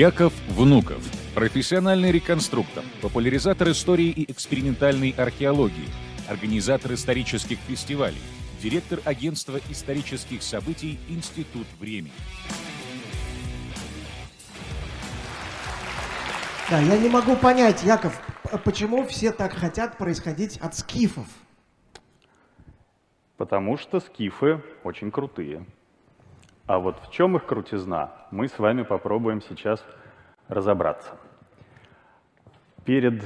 Яков Внуков, профессиональный реконструктор, популяризатор истории и экспериментальной археологии, организатор исторических фестивалей, директор агентства исторических событий «Институт времени». Да, я не могу понять, Яков, почему все так хотят происходить от скифов? Потому что скифы очень крутые. А вот в чем их крутизна, мы с вами попробуем сейчас разобраться. Перед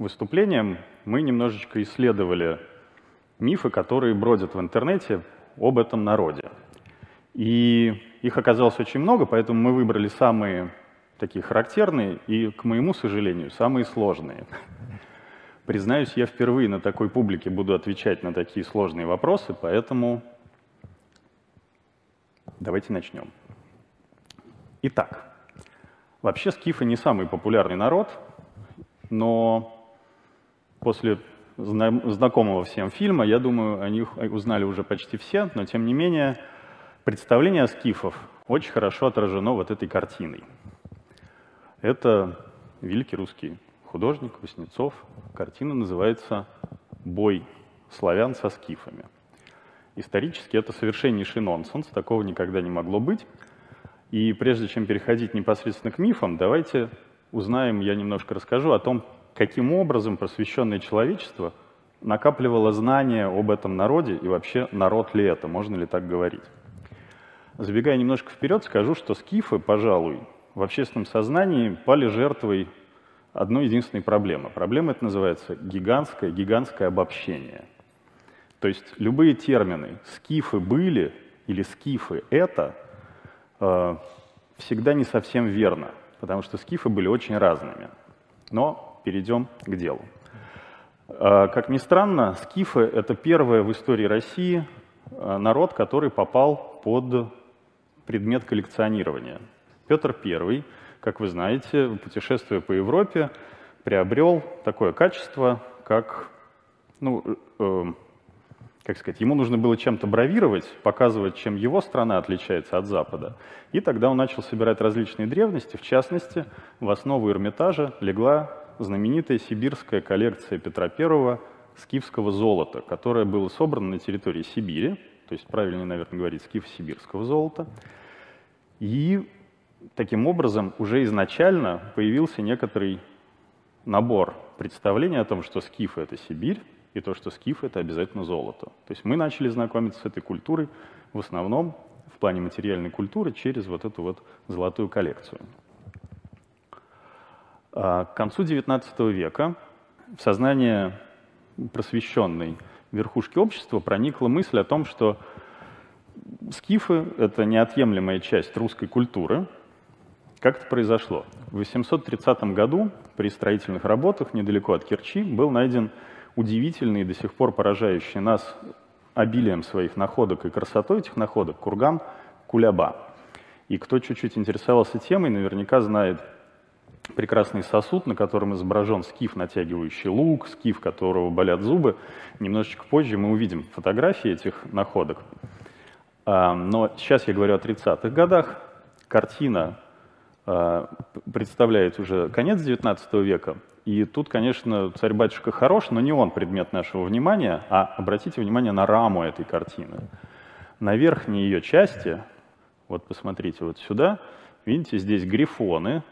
выступлением мы немножечко исследовали мифы, которые бродят в интернете об этом народе. И их оказалось очень много, поэтому мы выбрали самые такие характерные и, к моему сожалению, самые сложные. Признаюсь, я впервые на такой публике буду отвечать на такие сложные вопросы, поэтому Давайте начнем. Итак, вообще скифы не самый популярный народ, но после знакомого всем фильма, я думаю, о них узнали уже почти все, но тем не менее представление о скифов очень хорошо отражено вот этой картиной. Это великий русский художник Васнецов. Картина называется «Бой славян со скифами». Исторически это совершеннейший нонсенс, такого никогда не могло быть. И прежде чем переходить непосредственно к мифам, давайте узнаем, я немножко расскажу о том, каким образом просвещенное человечество накапливало знания об этом народе и вообще народ ли это, можно ли так говорить. Забегая немножко вперед, скажу, что скифы, пожалуй, в общественном сознании пали жертвой одной единственной проблемы. Проблема это называется гигантское, гигантское обобщение – то есть любые термины «скифы были» или «скифы это» э, всегда не совсем верно, потому что скифы были очень разными. Но перейдем к делу. Э, как ни странно, скифы — это первый в истории России э, народ, который попал под предмет коллекционирования. Петр I, как вы знаете, путешествуя по Европе, приобрел такое качество, как ну, э, как сказать, ему нужно было чем-то бравировать, показывать, чем его страна отличается от Запада. И тогда он начал собирать различные древности, в частности, в основу Эрмитажа легла знаменитая сибирская коллекция Петра I скифского золота, которое было собрано на территории Сибири, то есть правильнее, наверное, говорить, скиф-сибирского золота. И таким образом уже изначально появился некоторый набор представлений о том, что скифы — это Сибирь, и то, что скиф — это обязательно золото. То есть мы начали знакомиться с этой культурой в основном в плане материальной культуры через вот эту вот золотую коллекцию. А к концу XIX века в сознание просвещенной верхушки общества проникла мысль о том, что скифы — это неотъемлемая часть русской культуры. Как это произошло? В 830 году при строительных работах недалеко от Керчи был найден удивительный, до сих пор поражающий нас обилием своих находок и красотой этих находок, курган Куляба. И кто чуть-чуть интересовался темой, наверняка знает прекрасный сосуд, на котором изображен скиф, натягивающий лук, скиф, которого болят зубы. Немножечко позже мы увидим фотографии этих находок. А, но сейчас я говорю о 30-х годах. Картина а, представляет уже конец XIX века, и тут, конечно, царь-батюшка хорош, но не он предмет нашего внимания, а обратите внимание на раму этой картины. На верхней ее части, вот посмотрите вот сюда, видите, здесь грифоны,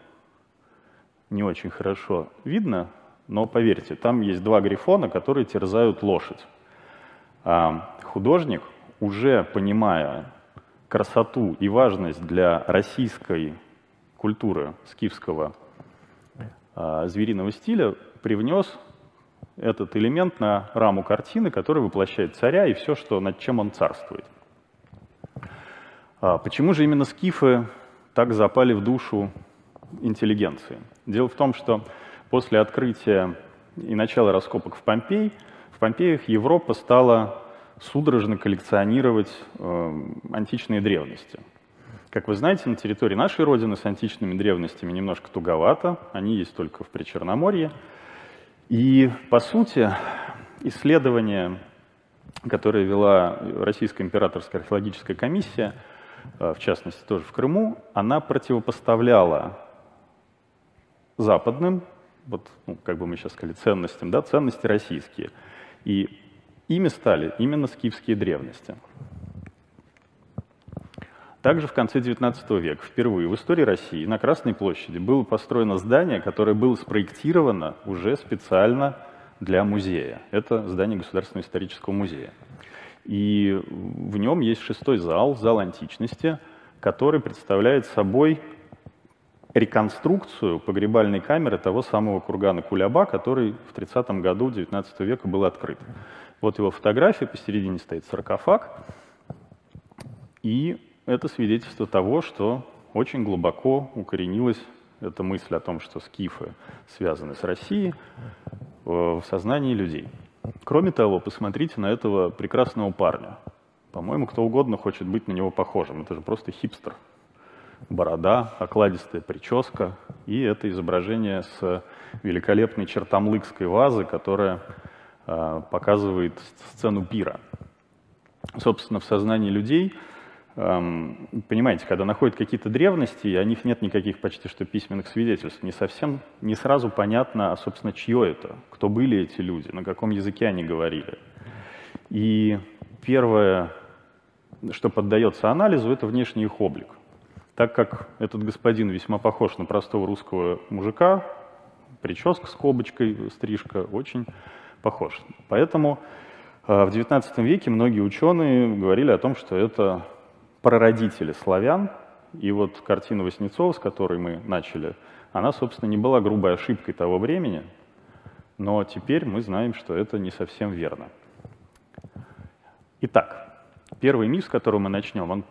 не очень хорошо видно, но поверьте, там есть два грифона, которые терзают лошадь. А художник, уже понимая красоту и важность для российской культуры скифского звериного стиля привнес этот элемент на раму картины, который воплощает царя и все, что, над чем он царствует. А почему же именно скифы так запали в душу интеллигенции? Дело в том, что после открытия и начала раскопок в Помпей, в Помпеях Европа стала судорожно коллекционировать э, античные древности. Как вы знаете, на территории нашей Родины с античными древностями немножко туговато, они есть только в Причерноморье. И, по сути, исследование, которое вела Российская императорская археологическая комиссия, э, в частности тоже в Крыму, она противопоставляла западным, вот, ну, как бы мы сейчас сказали, ценностям, да, ценности российские. И ими стали именно скифские древности. Также в конце XIX века впервые в истории России на Красной площади было построено здание, которое было спроектировано уже специально для музея. Это здание Государственного исторического музея. И в нем есть шестой зал, зал античности, который представляет собой реконструкцию погребальной камеры того самого кургана Куляба, который в 30 году XIX века был открыт. Вот его фотография, посередине стоит саркофаг, и это свидетельство того, что очень глубоко укоренилась эта мысль о том, что скифы связаны с Россией э, в сознании людей. Кроме того, посмотрите на этого прекрасного парня. По-моему, кто угодно хочет быть на него похожим. Это же просто хипстер борода, окладистая прическа, и это изображение с великолепной чертомлыкской вазы, которая э, показывает сцену пира. Собственно, в сознании людей, понимаете, когда находят какие-то древности, о них нет никаких почти что письменных свидетельств, не совсем, не сразу понятно, а, собственно, чье это, кто были эти люди, на каком языке они говорили. И первое, что поддается анализу, это внешний их облик. Так как этот господин весьма похож на простого русского мужика, прическа с кобочкой, стрижка, очень похож. Поэтому э, в XIX веке многие ученые говорили о том, что это прародители славян, и вот картина Васнецова, с которой мы начали, она, собственно, не была грубой ошибкой того времени, но теперь мы знаем, что это не совсем верно. Итак, первый миф, с которого мы начнем, он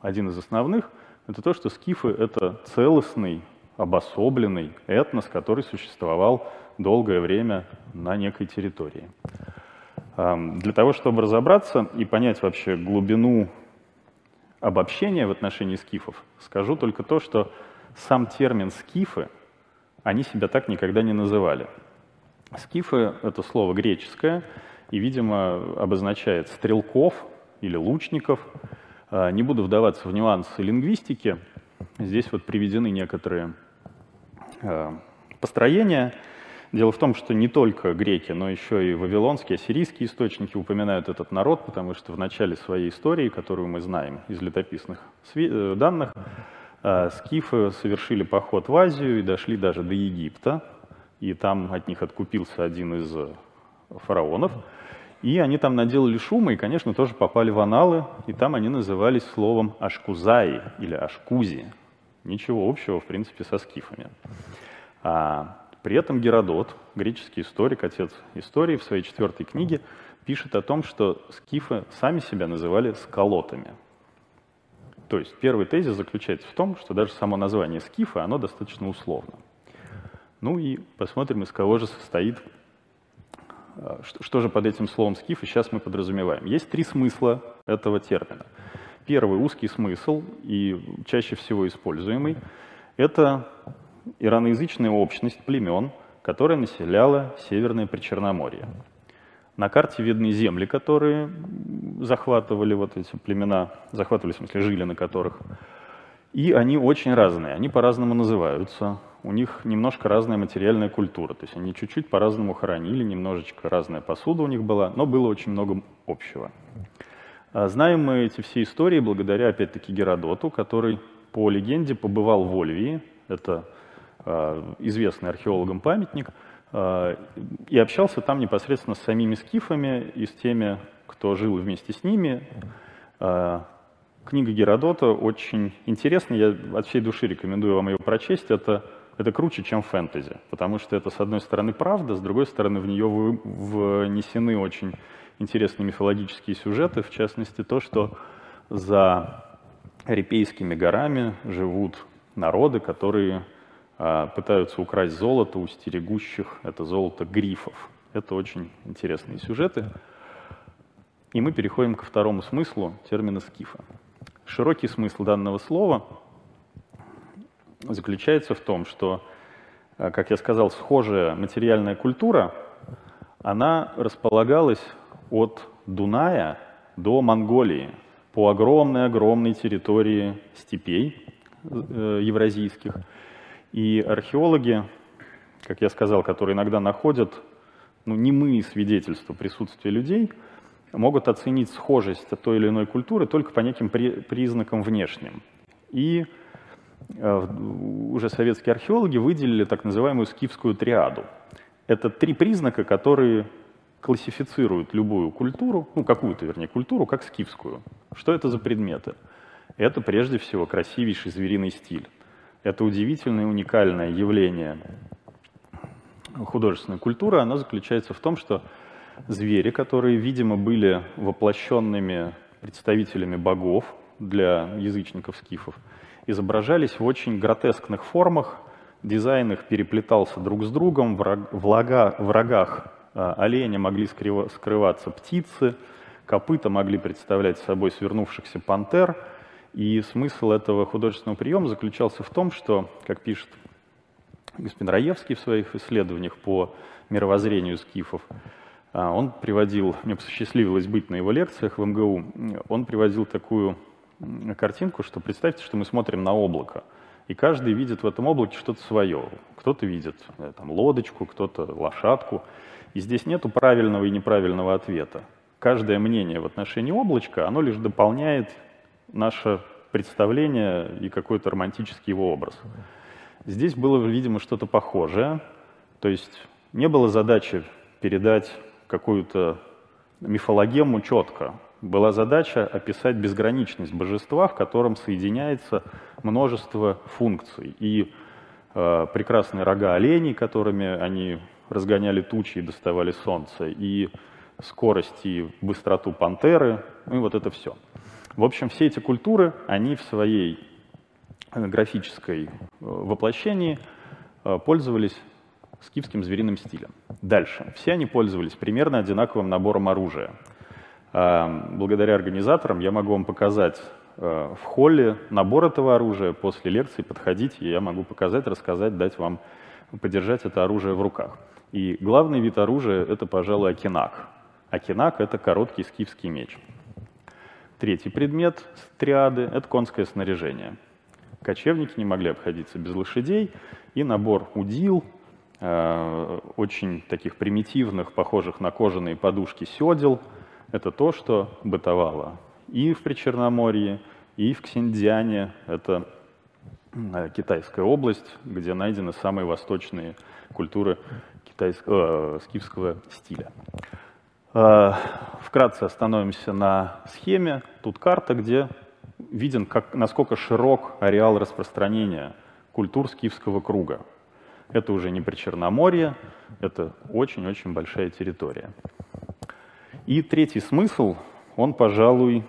один из основных – это то, что скифы — это целостный, обособленный этнос, который существовал долгое время на некой территории. Для того, чтобы разобраться и понять вообще глубину обобщения в отношении скифов, скажу только то, что сам термин «скифы» они себя так никогда не называли. Скифы — это слово греческое и, видимо, обозначает стрелков или лучников — а, не буду вдаваться в нюансы лингвистики. Здесь вот приведены некоторые а, построения. Дело в том, что не только греки, но еще и вавилонские, ассирийские источники упоминают этот народ, потому что в начале своей истории, которую мы знаем из летописных э, данных, а, скифы совершили поход в Азию и дошли даже до Египта, и там от них откупился один из э, фараонов. И они там наделали шума и, конечно, тоже попали в аналы, и там они назывались словом ашкузаи или ашкузи. Ничего общего, в принципе, со скифами. А при этом Геродот, греческий историк, отец истории, в своей четвертой книге пишет о том, что скифы сами себя называли скалотами. То есть первый тезис заключается в том, что даже само название скифа, оно достаточно условно. Ну и посмотрим, из кого же состоит а, что же под этим словом скиф и сейчас мы подразумеваем? Есть три смысла этого термина. Первый узкий смысл и чаще всего используемый – это ираноязычная общность племен, которая населяла Северное Причерноморье. На карте видны земли, которые захватывали вот эти племена, захватывали, в смысле, жили на которых. И они очень разные, они по-разному называются у них немножко разная материальная культура. То есть они чуть-чуть по-разному хоронили, немножечко разная посуда у них была, но было очень много общего. А знаем мы эти все истории благодаря, опять-таки, Геродоту, который по легенде побывал в Ольвии, это известный археологам памятник, э, и общался там непосредственно с самими скифами и с теми, кто жил вместе с ними. Э, книга Геродота очень интересная, я от всей души рекомендую вам ее прочесть. Это это круче, чем фэнтези, потому что это, с одной стороны, правда, с другой стороны, в нее внесены очень интересные мифологические сюжеты, в частности, то, что за Репейскими горами живут народы, которые пытаются украсть золото у стерегущих это золото грифов. Это очень интересные сюжеты. И мы переходим ко второму смыслу термина скифа. Широкий смысл данного слова заключается в том, что, э, как я сказал, схожая материальная культура, она располагалась от Дуная до Монголии по огромной-огромной территории степей э, евразийских. И археологи, как я сказал, которые иногда находят ну, немые свидетельства присутствия людей, могут оценить схожесть той или иной культуры только по неким при, признакам внешним. И э, уже советские археологи выделили так называемую скифскую триаду. Это три признака, которые классифицируют любую культуру, ну какую-то, вернее, культуру, как скифскую. Что это за предметы? Это прежде всего красивейший звериный стиль. Это удивительное, уникальное явление художественной культуры. Оно заключается в том, что звери, которые, видимо, были воплощенными представителями богов для язычников скифов, изображались в очень гротескных формах, дизайн их переплетался друг с другом, в рогах а, оленя могли скрываться птицы, копыта могли представлять собой свернувшихся пантер. И смысл этого художественного приема заключался в том, что, как пишет господин Раевский в своих исследованиях по мировоззрению скифов, а, он приводил, мне посчастливилось быть на его лекциях в МГУ, он приводил такую картинку, что представьте, что мы смотрим на облако, и каждый видит в этом облаке что-то свое. Кто-то видит э, там, лодочку, кто-то лошадку. И здесь нет правильного и неправильного ответа. Каждое мнение в отношении облачка, оно лишь дополняет наше представление и какой-то романтический его образ. Здесь было, видимо, что-то похожее. То есть не было задачи передать какую-то мифологему четко. Была задача описать безграничность божества, в котором соединяется множество функций. И э, прекрасные рога оленей, которыми они разгоняли тучи и доставали солнце, и скорость и быстроту пантеры, ну и вот это все. В общем, все эти культуры, они в своей э, графической э, воплощении э, пользовались скифским звериным стилем. Дальше. Все они пользовались примерно одинаковым набором оружия. Благодаря организаторам я могу вам показать в холле набор этого оружия. После лекции подходите, и я могу показать, рассказать, дать вам подержать это оружие в руках. И главный вид оружия — это, пожалуй, акинак. Акинак — это короткий скифский меч. Третий предмет триады — это конское снаряжение. Кочевники не могли обходиться без лошадей, и набор удил, э, очень таких примитивных, похожих на кожаные подушки седел, это то, что бытовало и в Причерноморье, и в Ксиндиане. Это э, китайская область, где найдены самые восточные культуры китайского, э, скифского стиля. Э, вкратце остановимся на схеме. Тут карта, где виден, как, насколько широк ареал распространения культур скифского круга. Это уже не Причерноморье, это очень-очень большая территория. И третий смысл, он, пожалуй,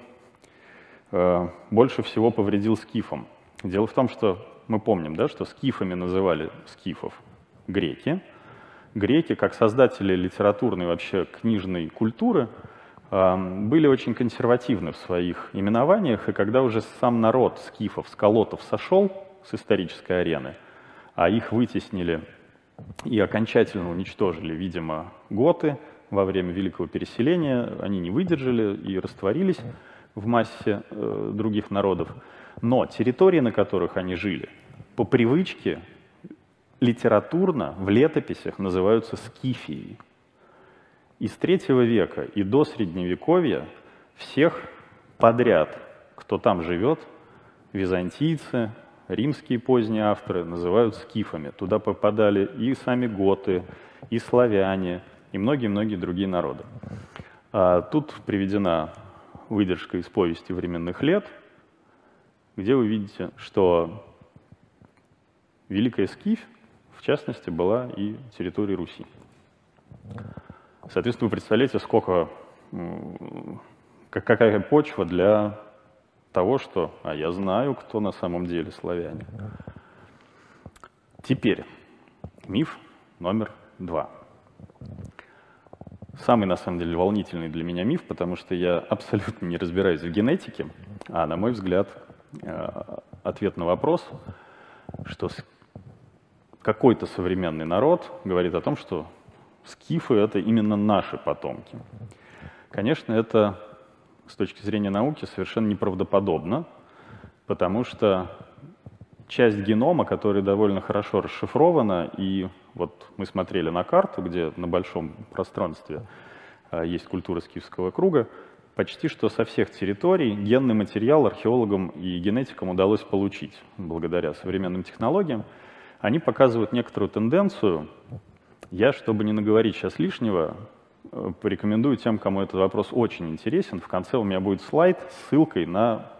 э, больше всего повредил скифам. Дело в том, что мы помним, да, что скифами называли скифов греки, греки, как создатели литературной вообще книжной культуры, были очень консервативны в своих именованиях, и когда уже сам народ скифов, сколотов сошел с исторической арены, а их вытеснили и окончательно уничтожили, видимо, готы во время Великого Переселения, они не выдержали и растворились в массе э, других народов. Но территории, на которых они жили, по привычке литературно в летописях называются скифией. Из третьего века и до Средневековья всех подряд, кто там живет, византийцы, римские поздние авторы называют скифами. Туда попадали и сами готы, и славяне, и многие-многие другие народы. А тут приведена выдержка из повести временных лет, где вы видите, что Великая Скифь частности, была и территория Руси. Соответственно, вы представляете, сколько, какая почва для того, что, а я знаю, кто на самом деле славяне. Теперь миф номер два. Самый, на самом деле, волнительный для меня миф, потому что я абсолютно не разбираюсь в генетике, а, на мой взгляд, э, ответ на вопрос, что какой-то современный народ говорит о том, что скифы — это именно наши потомки. Конечно, это с точки зрения науки совершенно неправдоподобно, потому что часть генома, которая довольно хорошо расшифрована, и вот мы смотрели на карту, где на большом пространстве а, есть культура скифского круга, почти что со всех территорий генный материал археологам и генетикам удалось получить благодаря современным технологиям. Они показывают некоторую тенденцию. Я, чтобы не наговорить сейчас лишнего, э, порекомендую тем, кому этот вопрос очень интересен. В конце у меня будет слайд с ссылкой на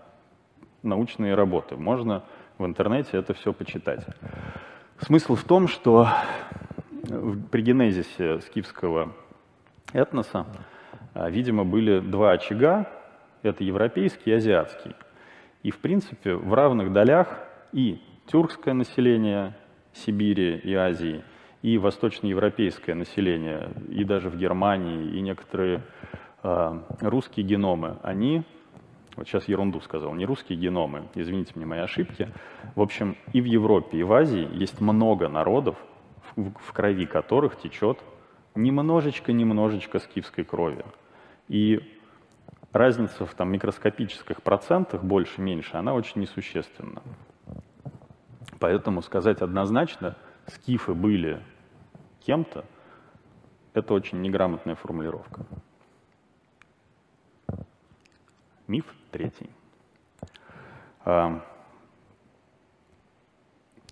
научные работы. Можно в интернете это все почитать. Смысл в том, что при генезисе скифского этноса, а, видимо, были два очага, это европейский и азиатский. И, в принципе, в равных долях и тюркское население Сибири и Азии, и восточноевропейское население, и даже в Германии, и некоторые э, русские геномы, они вот сейчас ерунду сказал, не русские геномы, извините мне мои ошибки. В общем, и в Европе, и в Азии есть много народов, в, в крови которых течет немножечко-немножечко скифской крови. И разница в там, микроскопических процентах, больше-меньше, она очень несущественна. Поэтому сказать однозначно, скифы были кем-то, это очень неграмотная формулировка. Миф третий. А,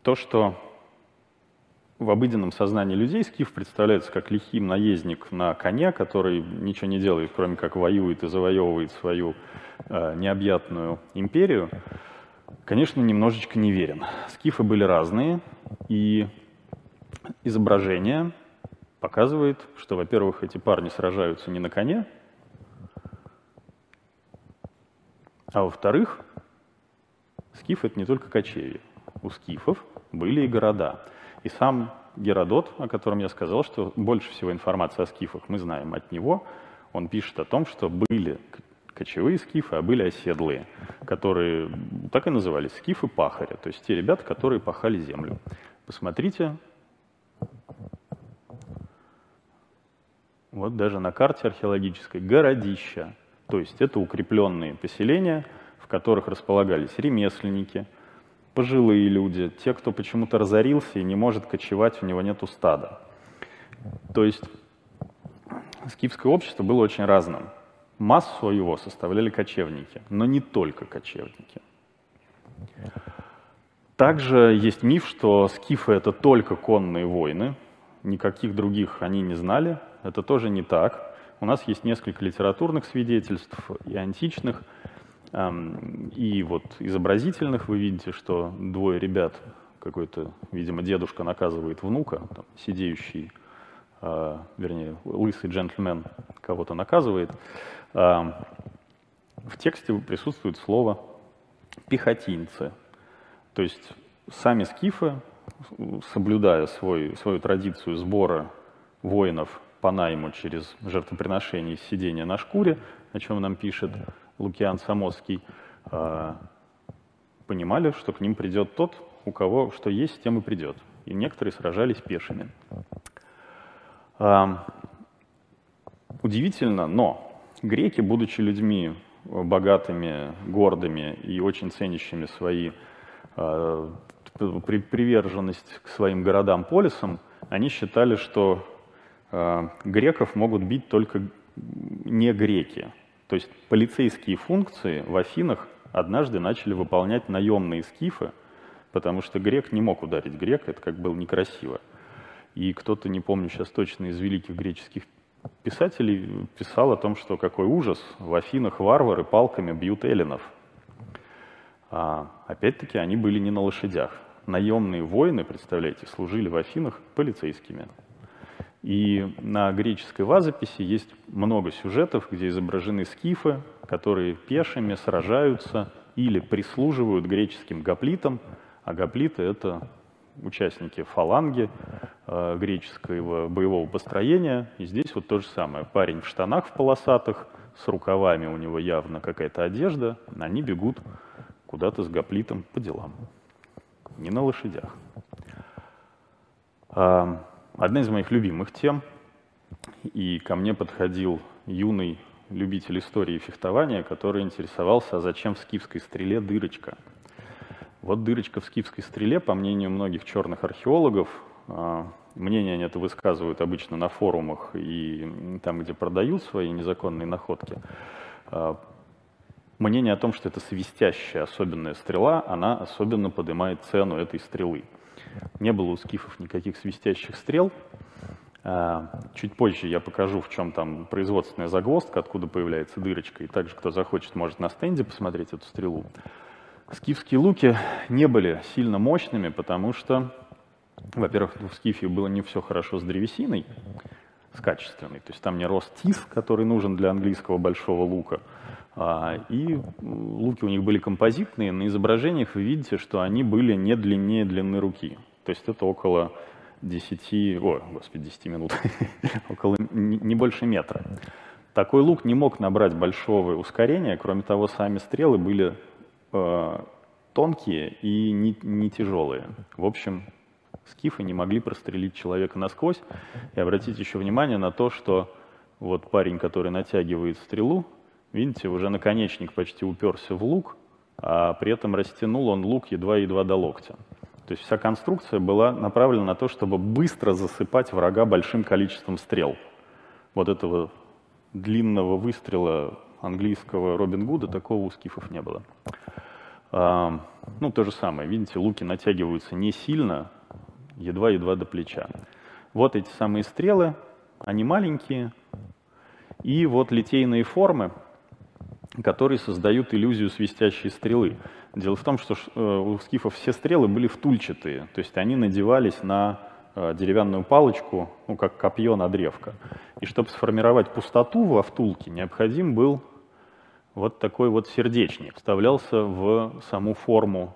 то, что в обыденном сознании людей скиф представляется как лихим наездник на коне, который ничего не делает, кроме как воюет и завоевывает свою э, необъятную империю, конечно, немножечко неверен. Скифы были разные, и изображение показывает, что, во-первых, эти парни сражаются не на коне, А во-вторых, скиф — это не только кочевье. У скифов были и города. И сам Геродот, о котором я сказал, что больше всего информации о скифах мы знаем от него, он пишет о том, что были кочевые скифы, а были оседлые, которые так и назывались скифы-пахаря, то есть те ребята, которые пахали землю. Посмотрите, вот даже на карте археологической, городища, то есть это укрепленные поселения, в которых располагались ремесленники, пожилые люди, те, кто почему-то разорился и не может кочевать, у него нету стада. То есть скифское общество было очень разным. Массу его составляли кочевники, но не только кочевники. Также есть миф, что скифы — это только конные войны, никаких других они не знали. Это тоже не так. У нас есть несколько литературных свидетельств и античных, и вот изобразительных. Вы видите, что двое ребят, какой-то, видимо, дедушка наказывает внука, там, сидеющий, вернее, лысый джентльмен кого-то наказывает. в тексте присутствует слово «пехотинцы». То есть сами скифы, соблюдая свой, свою традицию сбора воинов по найму через жертвоприношение сидения на шкуре, о чем нам пишет Лукиан Самоский, а, понимали, что к ним придет тот, у кого что есть, тем и придет. И некоторые сражались пешими. А, удивительно, но греки, будучи людьми богатыми, гордыми и очень ценящими свои а, приверженность к своим городам-полисам, они считали, что Э, греков могут бить только не греки. То есть полицейские функции в Афинах однажды начали выполнять наемные скифы, потому что грек не мог ударить грека, это как было некрасиво. И кто-то, не помню сейчас точно, из великих греческих писателей писал о том, что какой ужас, в Афинах варвары палками бьют эллинов. А, опять-таки они были не на лошадях. Наемные воины, представляете, служили в Афинах полицейскими. И на греческой вазописи есть много сюжетов, где изображены скифы, которые пешими сражаются или прислуживают греческим гоплитам, а гоплиты — это участники фаланги э, греческого боевого построения. И здесь вот то же самое. Парень в штанах в полосатых, с рукавами у него явно какая-то одежда, они бегут куда-то с гоплитом по делам. Не на лошадях. А, Одна из моих любимых тем, и ко мне подходил юный любитель истории фехтования, который интересовался, а зачем в скифской стреле дырочка. Вот дырочка в скифской стреле, по мнению многих черных археологов, а, мнение они это высказывают обычно на форумах и там, где продают свои незаконные находки, а, мнение о том, что это свистящая особенная стрела, она особенно поднимает цену этой стрелы. Не было у скифов никаких свистящих стрел. А, чуть позже я покажу, в чем там производственная загвоздка, откуда появляется дырочка. И также, кто захочет, может на стенде посмотреть эту стрелу. Скифские луки не были сильно мощными, потому что, во-первых, в скифе было не все хорошо с древесиной, с качественной. То есть там не рос тис, который нужен для английского большого лука. А, и луки у них были композитные. На изображениях вы видите, что они были не длиннее длины руки. То есть это около 10, о, господи, 10 минут, около не больше метра. Такой лук не мог набрать большого ускорения, кроме того, сами стрелы были тонкие и не, не тяжелые. В общем, скифы не могли прострелить человека насквозь. И обратите еще внимание на то, что вот парень, который натягивает стрелу, видите, уже наконечник почти уперся в лук, а при этом растянул он лук едва-едва до локтя. То есть вся конструкция была направлена на то, чтобы быстро засыпать врага большим количеством стрел. Вот этого длинного выстрела английского Робин Гуда такого у скифов не было. Ну, то же самое. Видите, луки натягиваются не сильно, едва-едва до плеча. Вот эти самые стрелы, они маленькие. И вот литейные формы, которые создают иллюзию свистящей стрелы. Дело в том, что э, у скифов все стрелы были втульчатые, то есть они надевались на э, деревянную палочку, ну, как копье на древко. И чтобы сформировать пустоту во втулке, необходим был вот такой вот сердечник. Вставлялся в саму форму,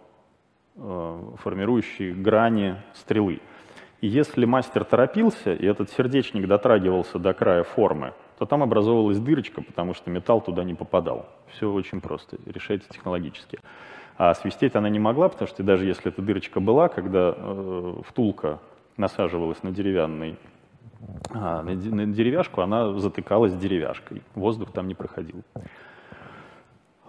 э, формирующей грани стрелы. И если мастер торопился, и этот сердечник дотрагивался до края формы, то там образовывалась дырочка, потому что металл туда не попадал. Все очень просто, решается технологически. А свистеть она не могла, потому что даже если эта дырочка была, когда э, втулка насаживалась на деревянный а, на, деревяшку, она затыкалась деревяшкой. Воздух там не проходил.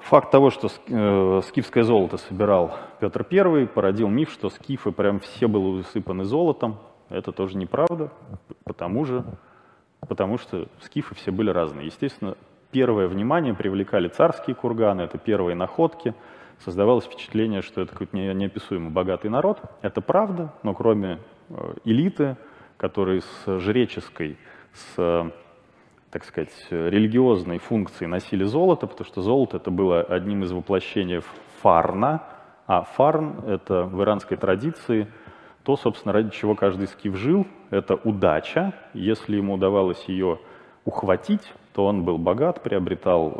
Факт того, что э, скифское золото собирал Петр I, породил миф, что скифы прям все были усыпаны золотом. Это тоже неправда, потому, же, потому что скифы все были разные. Естественно, первое внимание привлекали царские курганы, это первые находки – создавалось впечатление, что это какой-то неописуемо богатый народ. Это правда, но кроме э, элиты, которые с жреческой, с, так сказать, религиозной функцией носили золото, потому что золото это было одним из воплощений фарна, а фарн — это в иранской традиции то, собственно, ради чего каждый скиф жил, это удача. Если ему удавалось ее ухватить, то он был богат, приобретал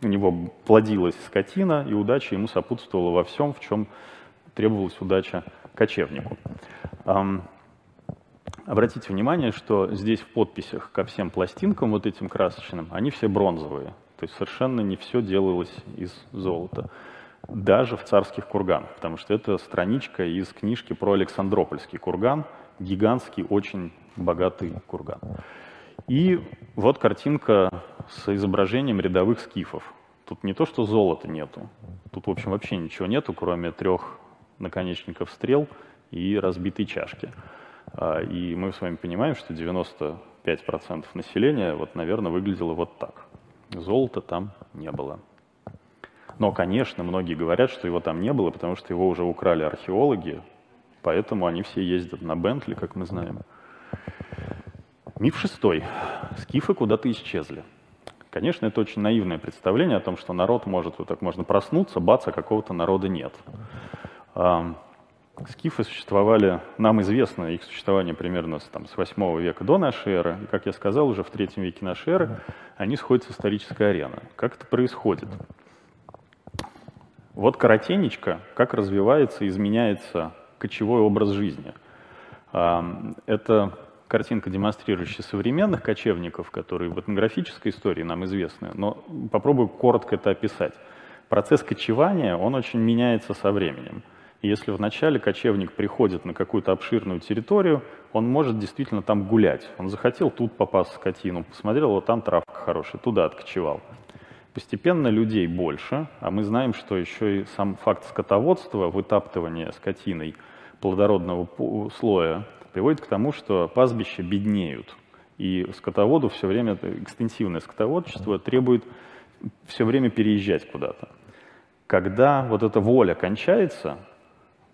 э, у него плодилась скотина, и удача ему сопутствовала во всем, в чем требовалась удача кочевнику. Обратите внимание, что здесь в подписях ко всем пластинкам, вот этим красочным, они все бронзовые. То есть совершенно не все делалось из золота. Даже в царских курганах, потому что это страничка из книжки про Александропольский курган, гигантский, очень богатый курган. И вот картинка с изображением рядовых скифов. Тут не то, что золота нету, тут, в общем, вообще ничего нету, кроме трех наконечников стрел и разбитой чашки. А, и мы с вами понимаем, что 95% населения, вот, наверное, выглядело вот так. Золота там не было. Но, конечно, многие говорят, что его там не было, потому что его уже украли археологи, поэтому они все ездят на Бентли, как мы знаем. Миф шестой. Скифы куда-то исчезли. Конечно, это очень наивное представление о том, что народ может, вот так можно проснуться, бац, а какого-то народа нет. Скифы существовали, нам известно их существование примерно с, там, с 8 века до нашей эры. И, как я сказал, уже в 3 веке нашей эры они сходят с исторической арены. Как это происходит? Вот коротенечко, как развивается, изменяется кочевой образ жизни. Это картинка, демонстрирующая современных кочевников, которые в этнографической истории нам известны, но попробую коротко это описать. Процесс кочевания, он очень меняется со временем. Если вначале кочевник приходит на какую-то обширную территорию, он может действительно там гулять. Он захотел тут попасть скотину, посмотрел, вот там травка хорошая, туда откочевал. Постепенно людей больше, а мы знаем, что еще и сам факт скотоводства, вытаптывания скотиной плодородного слоя приводит к тому, что пастбища беднеют. И скотоводу все время, экстенсивное скотоводчество требует все время переезжать куда-то. Когда вот эта воля кончается,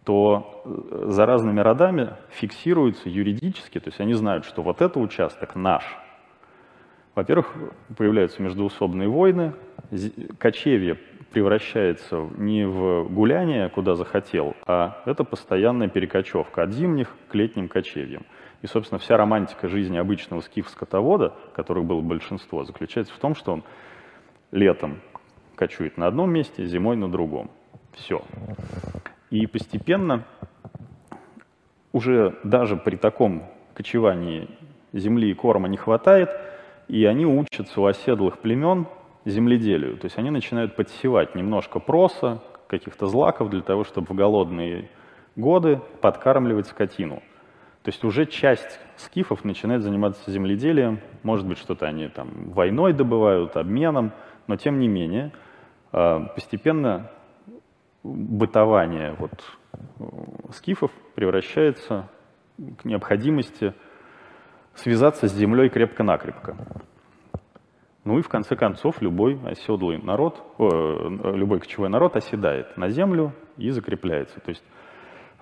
то э, за разными родами фиксируется юридически, то есть они знают, что вот этот участок наш. Во-первых, появляются междуусобные войны, кочевье превращается не в гуляние, куда захотел, а это постоянная перекочевка от зимних к летним кочевьям. И, собственно, вся романтика жизни обычного скиф-скотовода, которых было большинство, заключается в том, что он летом кочует на одном месте, зимой на другом. Все. И постепенно, уже даже при таком кочевании земли и корма не хватает, и они учатся у оседлых племен земледелию. То есть они начинают подсевать немножко проса, каких-то злаков для того, чтобы в голодные годы подкармливать скотину. То есть уже часть скифов начинает заниматься земледелием, может быть, что-то они там войной добывают, обменом, но тем не менее а, постепенно бытование вот, э, скифов превращается к необходимости связаться с землей крепко-накрепко. Ну и в конце концов любой оседлый народ, э, любой кочевой народ оседает на землю и закрепляется. То есть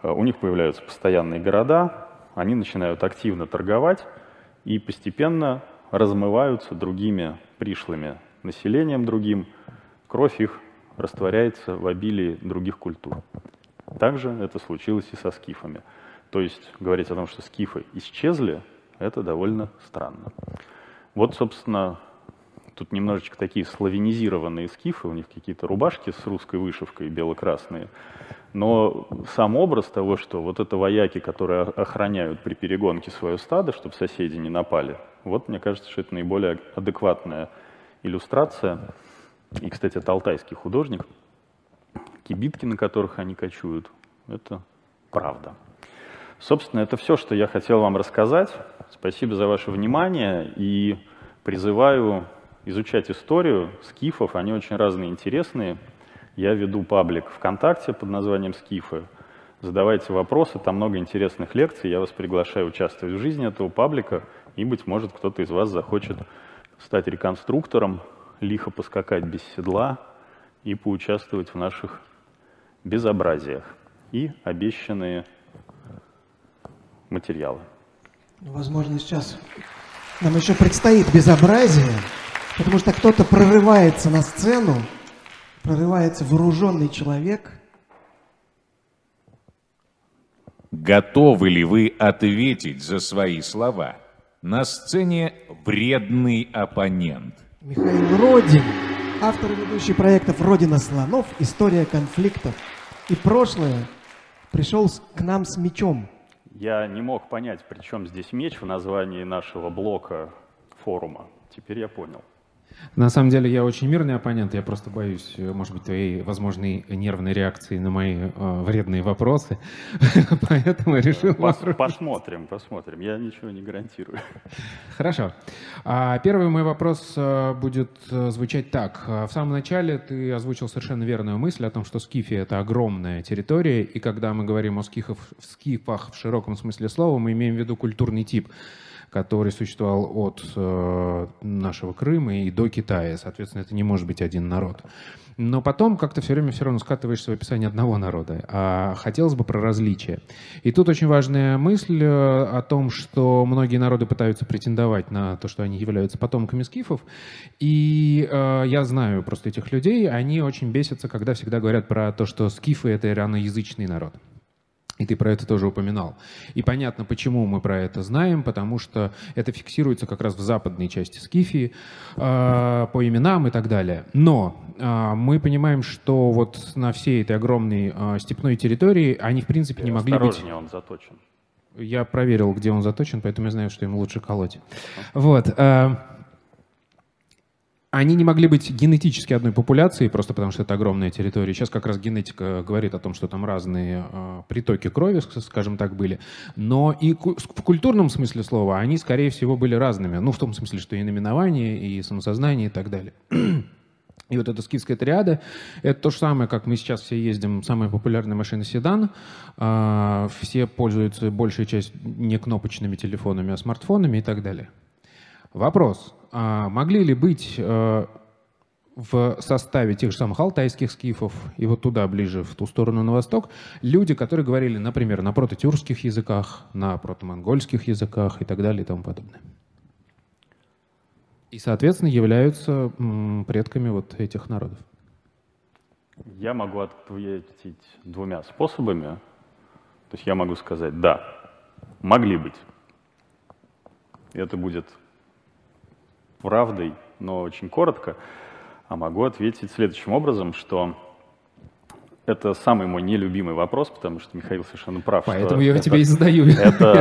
э, у них появляются постоянные города, они начинают активно торговать и постепенно размываются другими пришлыми населением другим, кровь их растворяется в обилии других культур. Также это случилось и со скифами. То есть говорить о том, что скифы исчезли, это довольно странно. Вот, собственно, тут немножечко такие славянизированные скифы, у них какие-то рубашки с русской вышивкой бело-красные. Но сам образ того, что вот это вояки, которые охраняют при перегонке свое стадо, чтобы соседи не напали, вот мне кажется, что это наиболее адекватная иллюстрация и, кстати, это алтайский художник. Кибитки, на которых они кочуют, это правда. Собственно, это все, что я хотел вам рассказать. Спасибо за ваше внимание и призываю изучать историю скифов. Они очень разные, интересные. Я веду паблик ВКонтакте под названием «Скифы». Задавайте вопросы, там много интересных лекций. Я вас приглашаю участвовать в жизни этого паблика, и, быть может, кто-то из вас захочет стать реконструктором лихо поскакать без седла и поучаствовать в наших безобразиях и обещанные материалы. Возможно, сейчас нам еще предстоит безобразие, потому что кто-то прорывается на сцену, прорывается вооруженный человек. Готовы ли вы ответить за свои слова? На сцене вредный оппонент. Михаил Родин, автор и ведущий проектов «Родина слонов. История конфликтов». И прошлое пришел к нам с мечом. Я не мог понять, при чем здесь меч в названии нашего блока форума. Теперь я понял. На самом деле я очень мирный оппонент, я просто боюсь, э, может быть, твоей возможной нервной реакции на мои э, вредные вопросы, поэтому решил... Пос, посмотрим, посмотрим, я ничего не гарантирую. Хорошо. А, первый мой вопрос э, будет э, звучать так. В самом начале ты озвучил совершенно верную мысль о том, что Скифия — это огромная территория, и когда мы говорим о скифах, скифах в широком смысле слова, мы имеем в виду культурный тип — который существовал от э, нашего Крыма и до Китая. Соответственно, это не может быть один народ. Но потом как-то все время все равно скатываешься в описание одного народа. А хотелось бы про различия. И тут очень важная мысль э, о том, что многие народы пытаются претендовать на то, что они являются потомками скифов. И э, я знаю просто этих людей, они очень бесятся, когда всегда говорят про то, что скифы — это ираноязычный народ. И ты про это тоже упоминал. И понятно, почему мы про это знаем, потому что это фиксируется как раз в западной части Скифии э, по именам и так далее. Но э, мы понимаем, что вот на всей этой огромной э, степной территории они, в принципе, не могли быть... он заточен. Я проверил, где он заточен, поэтому я знаю, что ему лучше колоть. Вот. Э, они не могли быть генетически одной популяцией, просто потому что это огромная территория. Сейчас как раз генетика говорит о том, что там разные э, притоки крови, скажем так, были. Но и в культурном смысле слова они, скорее всего, были разными. Ну, в том смысле, что и наименование, и самосознание, и так далее. И вот эта скифская триада — это то же самое, как мы сейчас все ездим, самая популярная машина седан. А, все пользуются большая часть не кнопочными телефонами, а смартфонами и так далее. Вопрос. А могли ли быть э, в составе тех же самых алтайских скифов и вот туда, ближе, в ту сторону на восток, люди, которые говорили, например, на прототюркских языках, на протомонгольских языках и так далее и тому подобное? И, соответственно, являются предками вот этих народов. Я могу ответить двумя способами. То есть я могу сказать «да», могли быть. Это будет правдой, но очень коротко. А могу ответить следующим образом, что это самый мой нелюбимый вопрос, потому что Михаил совершенно прав. Поэтому я это, тебе и задаю. Это,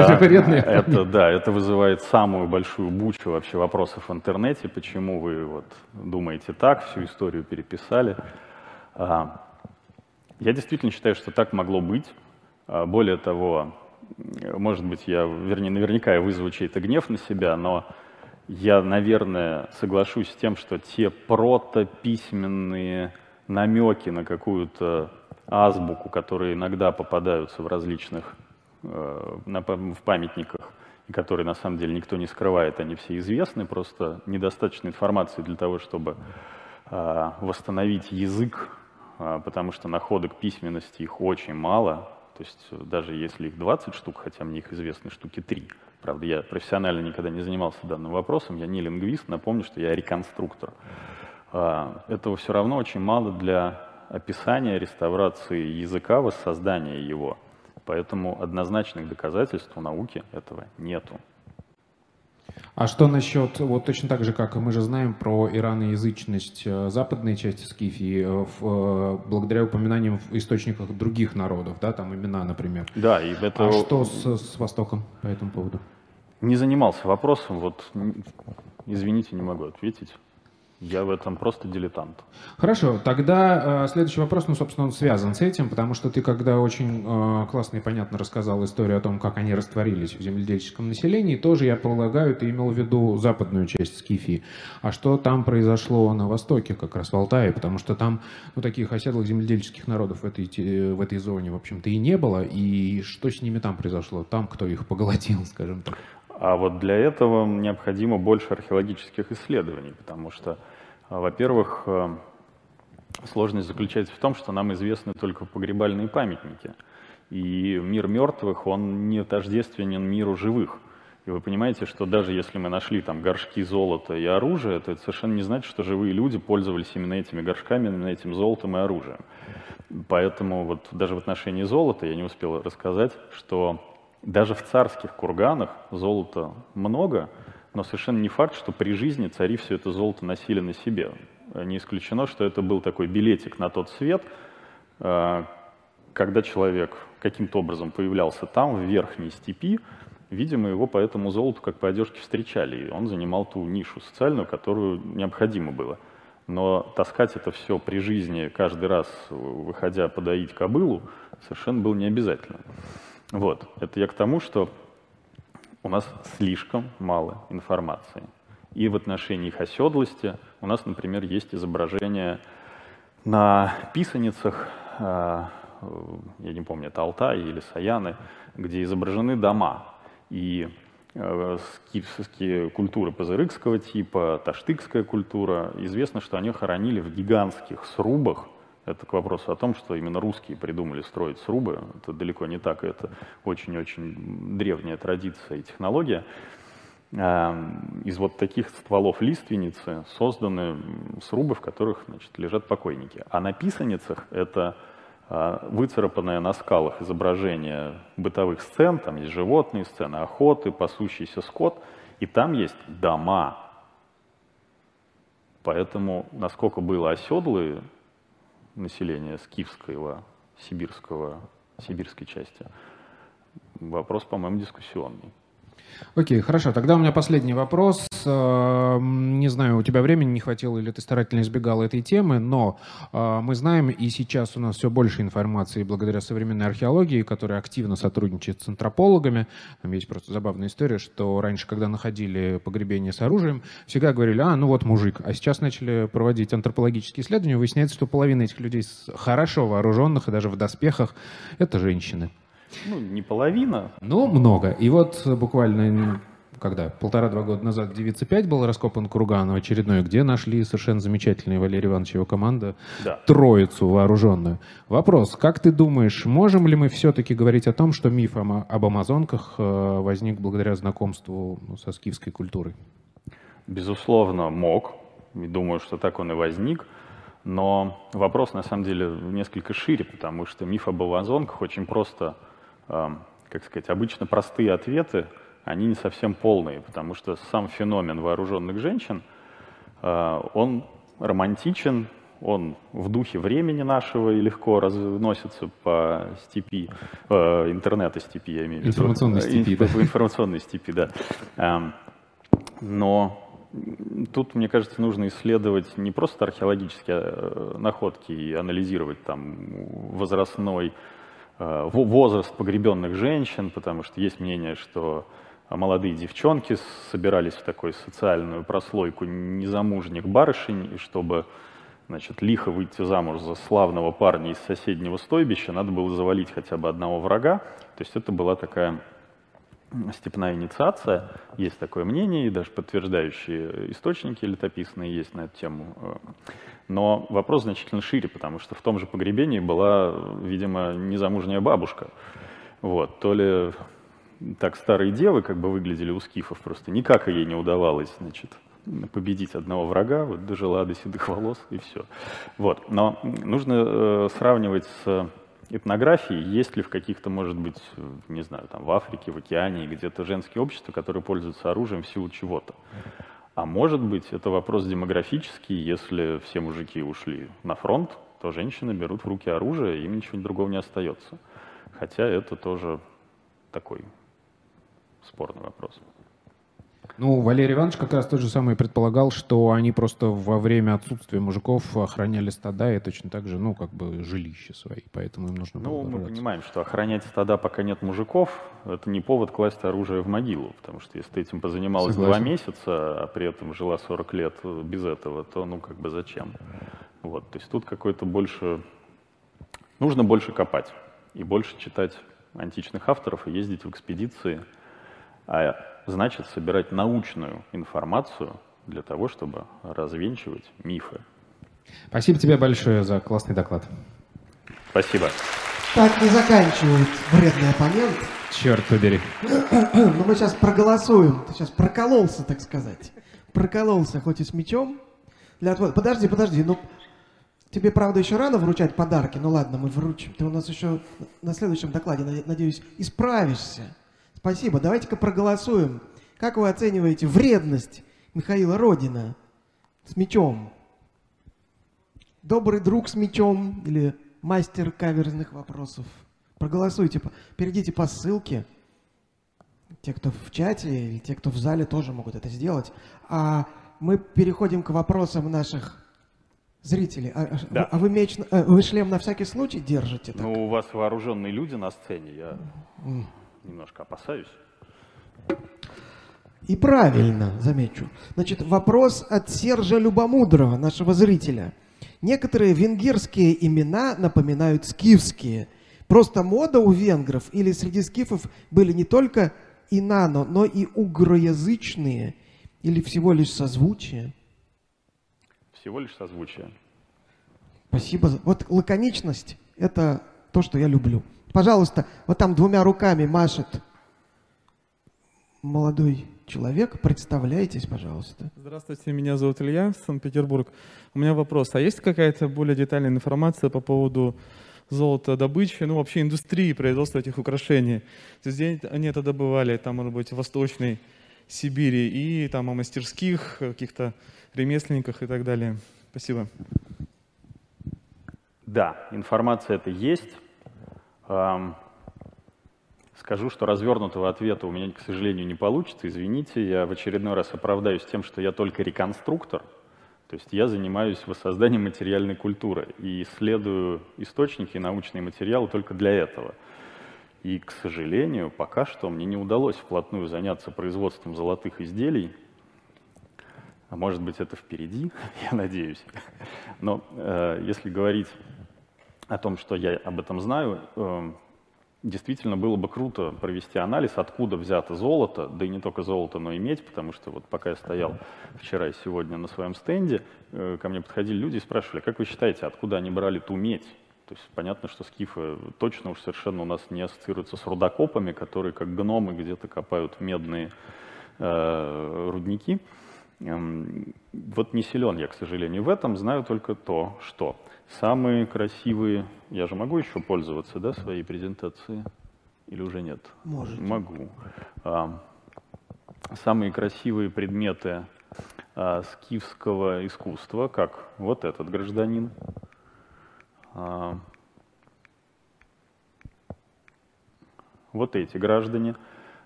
это, да, это вызывает самую большую бучу вообще вопросов в интернете. Почему вы вот думаете так, всю историю переписали? А, я действительно считаю, что так могло быть. А, более того, может быть, я, вернее, наверняка я вызову чей-то гнев на себя, но я, наверное, соглашусь с тем, что те протописьменные намеки на какую-то азбуку, которые иногда попадаются в различных э, в памятниках, и которые на самом деле никто не скрывает, они все известны, просто недостаточно информации для того, чтобы э, восстановить язык, э, потому что находок письменности их очень мало, то есть даже если их 20 штук, хотя мне их известны штуки 3, правда, я профессионально никогда не занимался данным вопросом, я не лингвист, напомню, что я реконструктор. А, этого все равно очень мало для описания реставрации языка, воссоздания его. Поэтому однозначных доказательств у науки этого нету. А что насчет, вот точно так же, как мы же знаем про ираноязычность э, западной части Скифии, э, в, э, благодаря упоминаниям в источниках других народов, да, там имена, например. Да, и это... А что с, с Востоком по этому поводу? Не занимался вопросом, вот извините, не могу ответить. Я в этом просто дилетант. Хорошо, тогда э, следующий вопрос, ну, собственно, он связан с этим, потому что ты, когда очень э, классно и понятно рассказал историю о том, как они растворились в земледельческом населении, тоже, я полагаю, ты имел в виду западную часть Скифии. А что там произошло на востоке, как раз в Алтае? Потому что там, ну, таких оседлых земледельческих народов в этой, в этой зоне, в общем-то, и не было. И что с ними там произошло? Там кто их поглотил, скажем так? А вот для этого необходимо больше археологических исследований, потому что, а, во-первых, э, сложность заключается в том, что нам известны только погребальные памятники. И мир мертвых, он не тождественен миру живых. И вы понимаете, что даже если мы нашли там горшки золота и оружия, то это совершенно не значит, что живые люди пользовались именно этими горшками, именно этим золотом и оружием. Поэтому вот даже в отношении золота я не успел рассказать, что даже в царских курганах золота много, но совершенно не факт, что при жизни цари все это золото носили на себе. Не исключено, что это был такой билетик на тот свет, э, когда человек каким-то образом появлялся там, в верхней степи, видимо, его по этому золоту как по одежке встречали, и он занимал ту нишу социальную, которую необходимо было. Но таскать это все при жизни каждый раз, выходя подоить кобылу, совершенно было не обязательно. Вот, это я к тому, что у нас слишком мало информации. И в отношении их оседлости у нас, например, есть изображение на писаницах, а, я не помню, это Алтай или Саяны, где изображены дома. И э, скифские культуры пазырыкского типа, таштыкская культура, известно, что они хоронили в гигантских срубах, это к вопросу о том, что именно русские придумали строить срубы. Это далеко не так, это очень-очень древняя традиция и технология. Эм, из вот таких стволов лиственницы созданы срубы, в которых значит, лежат покойники. А на писаницах это э, выцарапанное на скалах изображение бытовых сцен, там есть животные сцены, охоты, пасущийся скот, и там есть дома. Поэтому, насколько было оседлые населения скифского, сибирского, сибирской части. Вопрос, по-моему, дискуссионный. Окей, хорошо. Тогда у меня последний вопрос. Э, не знаю, у тебя времени не хватило или ты старательно избегал этой темы, но э, мы знаем, и сейчас у нас все больше информации благодаря современной археологии, которая активно сотрудничает с антропологами. Там есть просто забавная история, что раньше, когда находили погребение с оружием, всегда говорили, а, ну вот мужик. А сейчас начали проводить антропологические исследования, выясняется, что половина этих людей хорошо вооруженных и даже в доспехах — это женщины. Ну, не половина. Ну, много. И вот буквально когда полтора-два года назад девица 5 был раскопан курган очередной, где нашли совершенно замечательный Валерий Иванович и его команда да. троицу вооруженную. Вопрос, как ты думаешь, можем ли мы все-таки говорить о том, что миф об амазонках э, возник благодаря знакомству ну, со скифской культурой? Безусловно, мог. И думаю, что так он и возник. Но вопрос, на самом деле, несколько шире, потому что миф об амазонках очень просто как сказать, обычно простые ответы, они не совсем полные, потому что сам феномен вооруженных женщин, а, он романтичен, он в духе времени нашего и легко разносится по степи, э, интернета степи, я имею в виду. Информационной степи, да. информационной степи, да. Но тут, мне кажется, нужно исследовать не просто археологические э, находки и анализировать там возрастной Э, возраст погребенных женщин, потому что есть мнение, что молодые девчонки собирались в такую социальную прослойку незамужних барышень, и чтобы значит, лихо выйти замуж за славного парня из соседнего стойбища, надо было завалить хотя бы одного врага. То есть это была такая степная инициация. Есть такое мнение, и даже подтверждающие источники летописные есть на эту тему. Но вопрос значительно шире, потому что в том же погребении была, видимо, незамужняя бабушка. Вот. То ли так старые девы как бы выглядели у скифов, просто никак ей не удавалось, значит, победить одного врага, вот дожила до седых волос и все. Вот. Но нужно э, сравнивать с этнографией, есть ли в каких-то, может быть, не знаю, там в Африке, в океане, где-то женские общества, которые пользуются оружием в силу чего-то. А может быть, это вопрос демографический, если все мужики ушли на фронт, то женщины берут в руки оружие, им ничего другого не остается. Хотя это тоже такой спорный вопрос. Ну, Валерий Иванович как раз тот же самый предполагал, что они просто во время отсутствия мужиков охраняли стада и точно так же, ну, как бы жилища свои, поэтому им нужно было... Ну, мы понимаем, что охранять стада, пока нет мужиков, это не повод класть оружие в могилу, потому что если ты этим позанималась Согласен. два месяца, а при этом жила 40 лет без этого, то, ну, как бы зачем? Вот, то есть тут какой-то больше... Нужно больше копать и больше читать античных авторов и ездить в экспедиции, а значит собирать научную информацию для того, чтобы развенчивать мифы. Спасибо тебе большое за классный доклад. Спасибо. Так не заканчивает вредный оппонент. Черт побери. Но ну, мы сейчас проголосуем. Ты сейчас прокололся, так сказать. Прокололся, хоть и с мечом. Для... Подожди, подожди. Ну, тебе, правда, еще рано вручать подарки. Ну ладно, мы вручим. Ты у нас еще на следующем докладе, надеюсь, исправишься. Спасибо. Давайте-ка проголосуем. Как вы оцениваете вредность Михаила Родина с мечом? Добрый друг с мечом или мастер каверзных вопросов? Проголосуйте, перейдите по ссылке. Те, кто в чате, или те, кто в зале, тоже могут это сделать. А мы переходим к вопросам наших зрителей. А, а да. а вы, меч, а вы шлем на всякий случай держите? Так? Ну, у вас вооруженные люди на сцене. Я немножко опасаюсь. И правильно, замечу. Значит, вопрос от Сержа Любомудрого, нашего зрителя. Некоторые венгерские имена напоминают скифские. Просто мода у венгров или среди скифов были не только инано, но и угроязычные или всего лишь созвучие? Всего лишь созвучие. Спасибо. Вот лаконичность – это то, что я люблю. Пожалуйста, вот там двумя руками машет молодой человек. Представляйтесь, пожалуйста. Здравствуйте, меня зовут Илья, Санкт-Петербург. У меня вопрос. А есть какая-то более детальная информация по поводу золотодобычи, ну вообще индустрии производства этих украшений? То есть где они это добывали? Там, может быть, в Восточной Сибири и там о мастерских, каких-то ремесленниках и так далее. Спасибо. Да, информация это есть. Скажу, что развернутого ответа у меня, к сожалению, не получится. Извините, я в очередной раз оправдаюсь тем, что я только реконструктор. То есть я занимаюсь воссозданием материальной культуры и исследую источники и научные материалы только для этого. И, к сожалению, пока что мне не удалось вплотную заняться производством золотых изделий. А может быть, это впереди, я надеюсь. Но э, если говорить о том, что я об этом знаю, э, действительно было бы круто провести анализ, откуда взято золото, да и не только золото, но и медь, потому что вот пока я стоял вчера и сегодня на своем стенде, э, ко мне подходили люди и спрашивали, как вы считаете, откуда они брали ту медь? То есть понятно, что скифы точно уж совершенно у нас не ассоциируются с рудокопами, которые как гномы где-то копают медные э, рудники. Эм, вот не силен я, к сожалению, в этом, знаю только то, что Самые красивые, я же могу еще пользоваться, да, своей презентацией? Или уже нет? Можете. Могу. А, самые красивые предметы а, скифского искусства, как вот этот гражданин. А, вот эти граждане.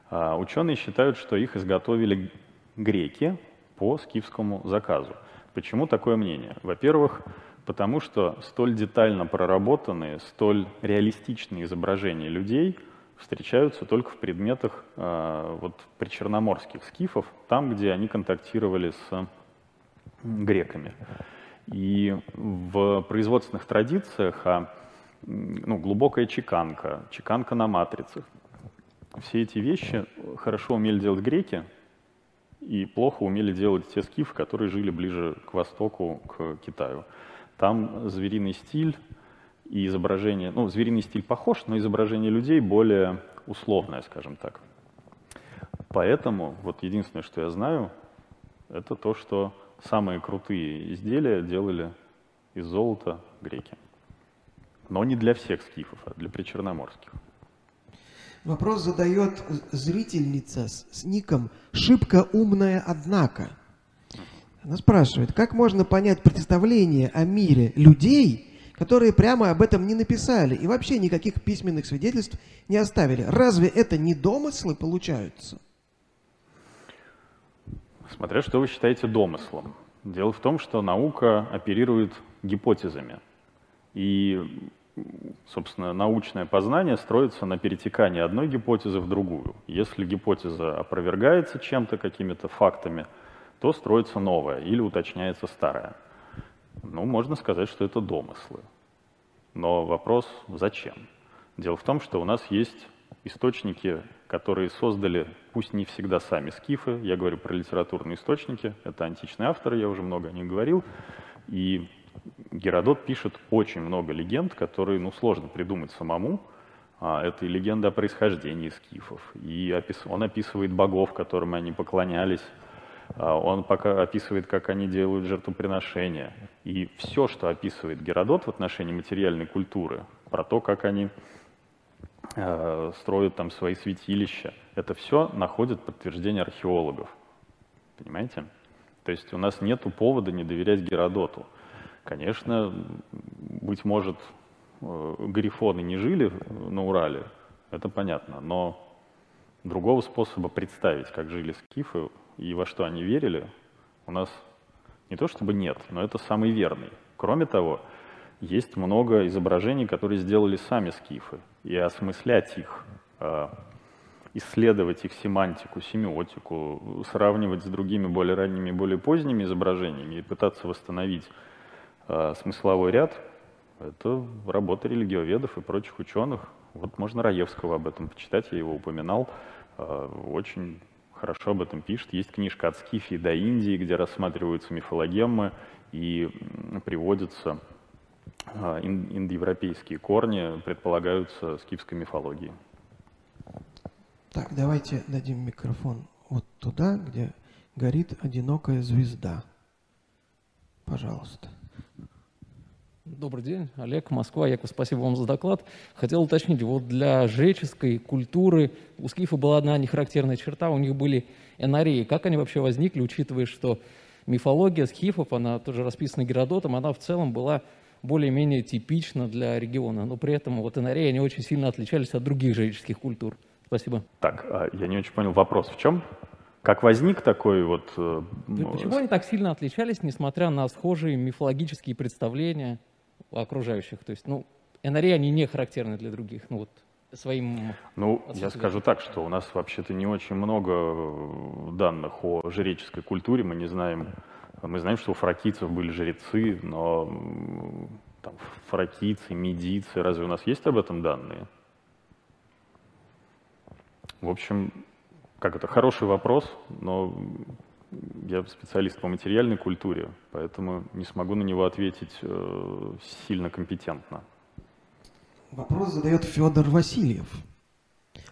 А, ученые считают, что их изготовили греки по скифскому заказу. Почему такое мнение? Во-первых, потому что столь детально проработанные, столь реалистичные изображения людей встречаются только в предметах э, вот, причерноморских скифов, там, где они контактировали с греками. И в производственных традициях а, ну, глубокая чеканка, чеканка на матрицах, все эти вещи хорошо умели делать греки, и плохо умели делать те скифы, которые жили ближе к востоку, к Китаю. Там звериный стиль и изображение, ну, звериный стиль похож, но изображение людей более условное, скажем так. Поэтому вот единственное, что я знаю, это то, что самые крутые изделия делали из золота греки. Но не для всех скифов, а для причерноморских. Вопрос задает зрительница с ником «Шибко умная, однако». Она спрашивает, как можно понять представление о мире людей, которые прямо об этом не написали и вообще никаких письменных свидетельств не оставили? Разве это не домыслы получаются? Смотря что вы считаете домыслом. Дело в том, что наука оперирует гипотезами. И, собственно, научное познание строится на перетекании одной гипотезы в другую. Если гипотеза опровергается чем-то, какими-то фактами – то строится новое или уточняется старое. Ну, можно сказать, что это домыслы. Но вопрос зачем? Дело в том, что у нас есть источники, которые создали, пусть не всегда сами скифы, я говорю про литературные источники, это античные авторы, я уже много о них говорил, и Геродот пишет очень много легенд, которые ну, сложно придумать самому. А, это и легенда о происхождении скифов, и он описывает богов, которым они поклонялись, он пока описывает, как они делают жертвоприношения. И все, что описывает Геродот в отношении материальной культуры, про то, как они э, строят там свои святилища, это все находит подтверждение археологов. Понимаете? То есть у нас нет повода не доверять Геродоту. Конечно, быть может, э, грифоны не жили на Урале, это понятно, но другого способа представить, как жили скифы, и во что они верили, у нас не то чтобы нет, но это самый верный. Кроме того, есть много изображений, которые сделали сами скифы, и осмыслять их, а, исследовать их семантику, семиотику, сравнивать с другими более ранними, более поздними изображениями и пытаться восстановить а, смысловой ряд, это работа религиоведов и прочих ученых. Вот можно Раевского об этом почитать, я его упоминал. А, очень хорошо об этом пишет. Есть книжка «От Скифии до Индии», где рассматриваются мифологеммы и приводятся а, индоевропейские корни, предполагаются скифской мифологии. Так, давайте дадим микрофон вот туда, где горит одинокая звезда. Пожалуйста. Добрый день, Олег, Москва. Яков, спасибо вам за доклад. Хотел уточнить, вот для жреческой культуры у скифа была одна нехарактерная черта, у них были энарии. Как они вообще возникли, учитывая, что мифология скифов, она тоже расписана Геродотом, она в целом была более-менее типична для региона, но при этом вот энарии, они очень сильно отличались от других жреческих культур. Спасибо. Так, а, я не очень понял вопрос. В чем? Как возник такой вот... э, ну, Почему они так сильно отличались, несмотря на схожие мифологические представления у окружающих? То есть, ну, НРИ, они не характерны для других, ну вот своим... Ну, я скажу так, что у нас вообще-то не очень много э, данных о жреческой культуре. Мы не знаем, мы знаем, что у фракийцев были жрецы, но там, фракийцы, медийцы, разве у нас есть об этом данные? В общем, как это, хороший вопрос, но я специалист по материальной культуре, поэтому не смогу на него ответить э, сильно компетентно. Вопрос задает Федор Васильев.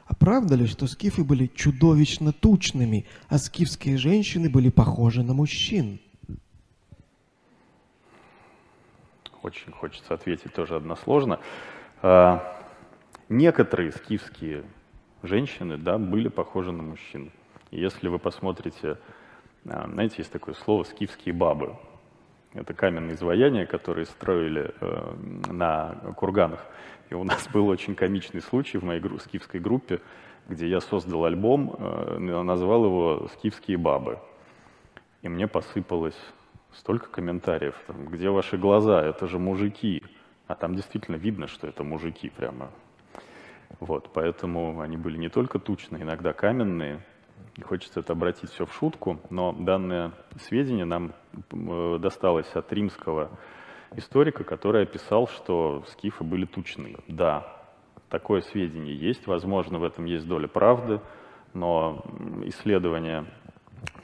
А правда ли, что скифы были чудовищно тучными, а скифские женщины были похожи на мужчин? Очень хочется ответить тоже односложно. А, Некоторые скифские женщины, да, были похожи на мужчин. Если вы посмотрите, знаете, есть такое слово «скифские бабы». Это каменные изваяния, которые строили э, на курганах. И у нас был очень комичный случай в моей гру- скифской группе, где я создал альбом, э, назвал его «Скифские бабы». И мне посыпалось столько комментариев, там, где ваши глаза, это же мужики. А там действительно видно, что это мужики прямо. Вот, поэтому они были не только тучные, иногда каменные. И хочется это обратить все в шутку, но данное сведение нам э, досталось от римского историка, который описал, что скифы были тучные. Да, такое сведение есть, возможно, в этом есть доля правды, но м, исследования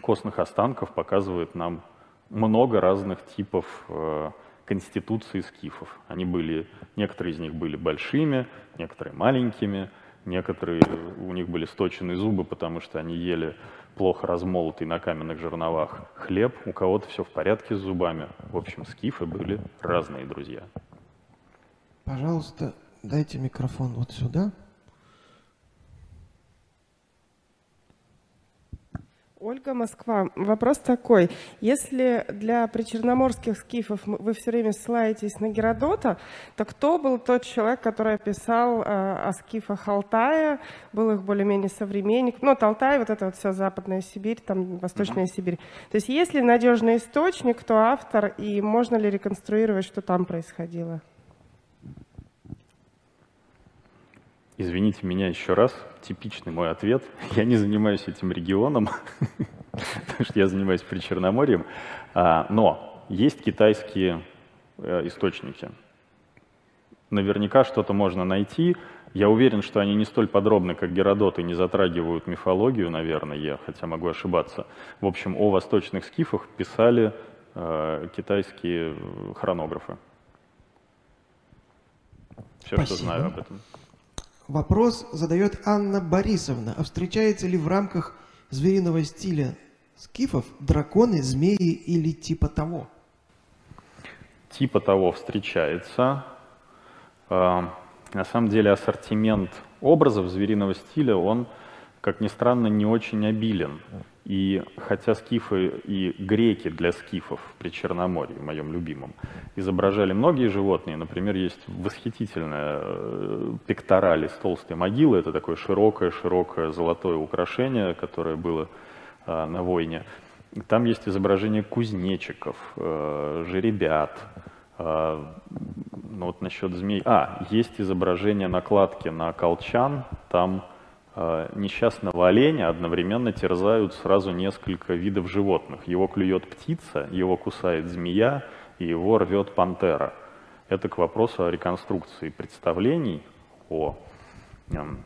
костных останков показывают нам много разных типов э, конституции скифов. Они были, некоторые из них были большими, некоторые маленькими, некоторые у них были сточенные зубы, потому что они ели плохо размолотый на каменных жерновах хлеб, у кого-то все в порядке с зубами. В общем, скифы были разные друзья. Пожалуйста, дайте микрофон вот сюда. Ольга Москва. Вопрос такой. Если для причерноморских скифов вы все время ссылаетесь на Геродота, то кто был тот человек, который описал э, о скифах Алтая, был их более-менее современник? Ну, вот Алтай, вот это вот вся Западная Сибирь, там Восточная Сибирь. То есть есть ли надежный источник, кто автор, и можно ли реконструировать, что там происходило? Извините меня еще раз, типичный мой ответ. Я не занимаюсь этим регионом, потому что я занимаюсь Причерноморьем. А, Но есть китайские э, источники. Наверняка что-то можно найти. Я уверен, что они не столь подробны, как Геродот, и не затрагивают мифологию, наверное, хотя могу ошибаться. В общем, о восточных скифах писали э, китайские хронографы. Все, что Спасибо. знаю об этом. Вопрос задает Анна Борисовна. А встречается ли в рамках звериного стиля скифов драконы, змеи или типа того? типа того встречается. А, На самом деле ассортимент образов звериного стиля, он, как ни странно, не очень обилен. И хотя скифы и греки для скифов при Черноморье, моем любимом, изображали многие животные, например, есть восхитительная э, пектораль из толстой могилы, это такое широкое-широкое золотое украшение, которое было а, на войне. Там есть изображение кузнечиков, э, жеребят, ну вот насчет змей. А, есть изображение накладки на колчан. Там несчастного оленя одновременно терзают сразу несколько видов животных. Его клюет птица, его кусает змея, и его рвет пантера. Это к вопросу о реконструкции представлений о эм,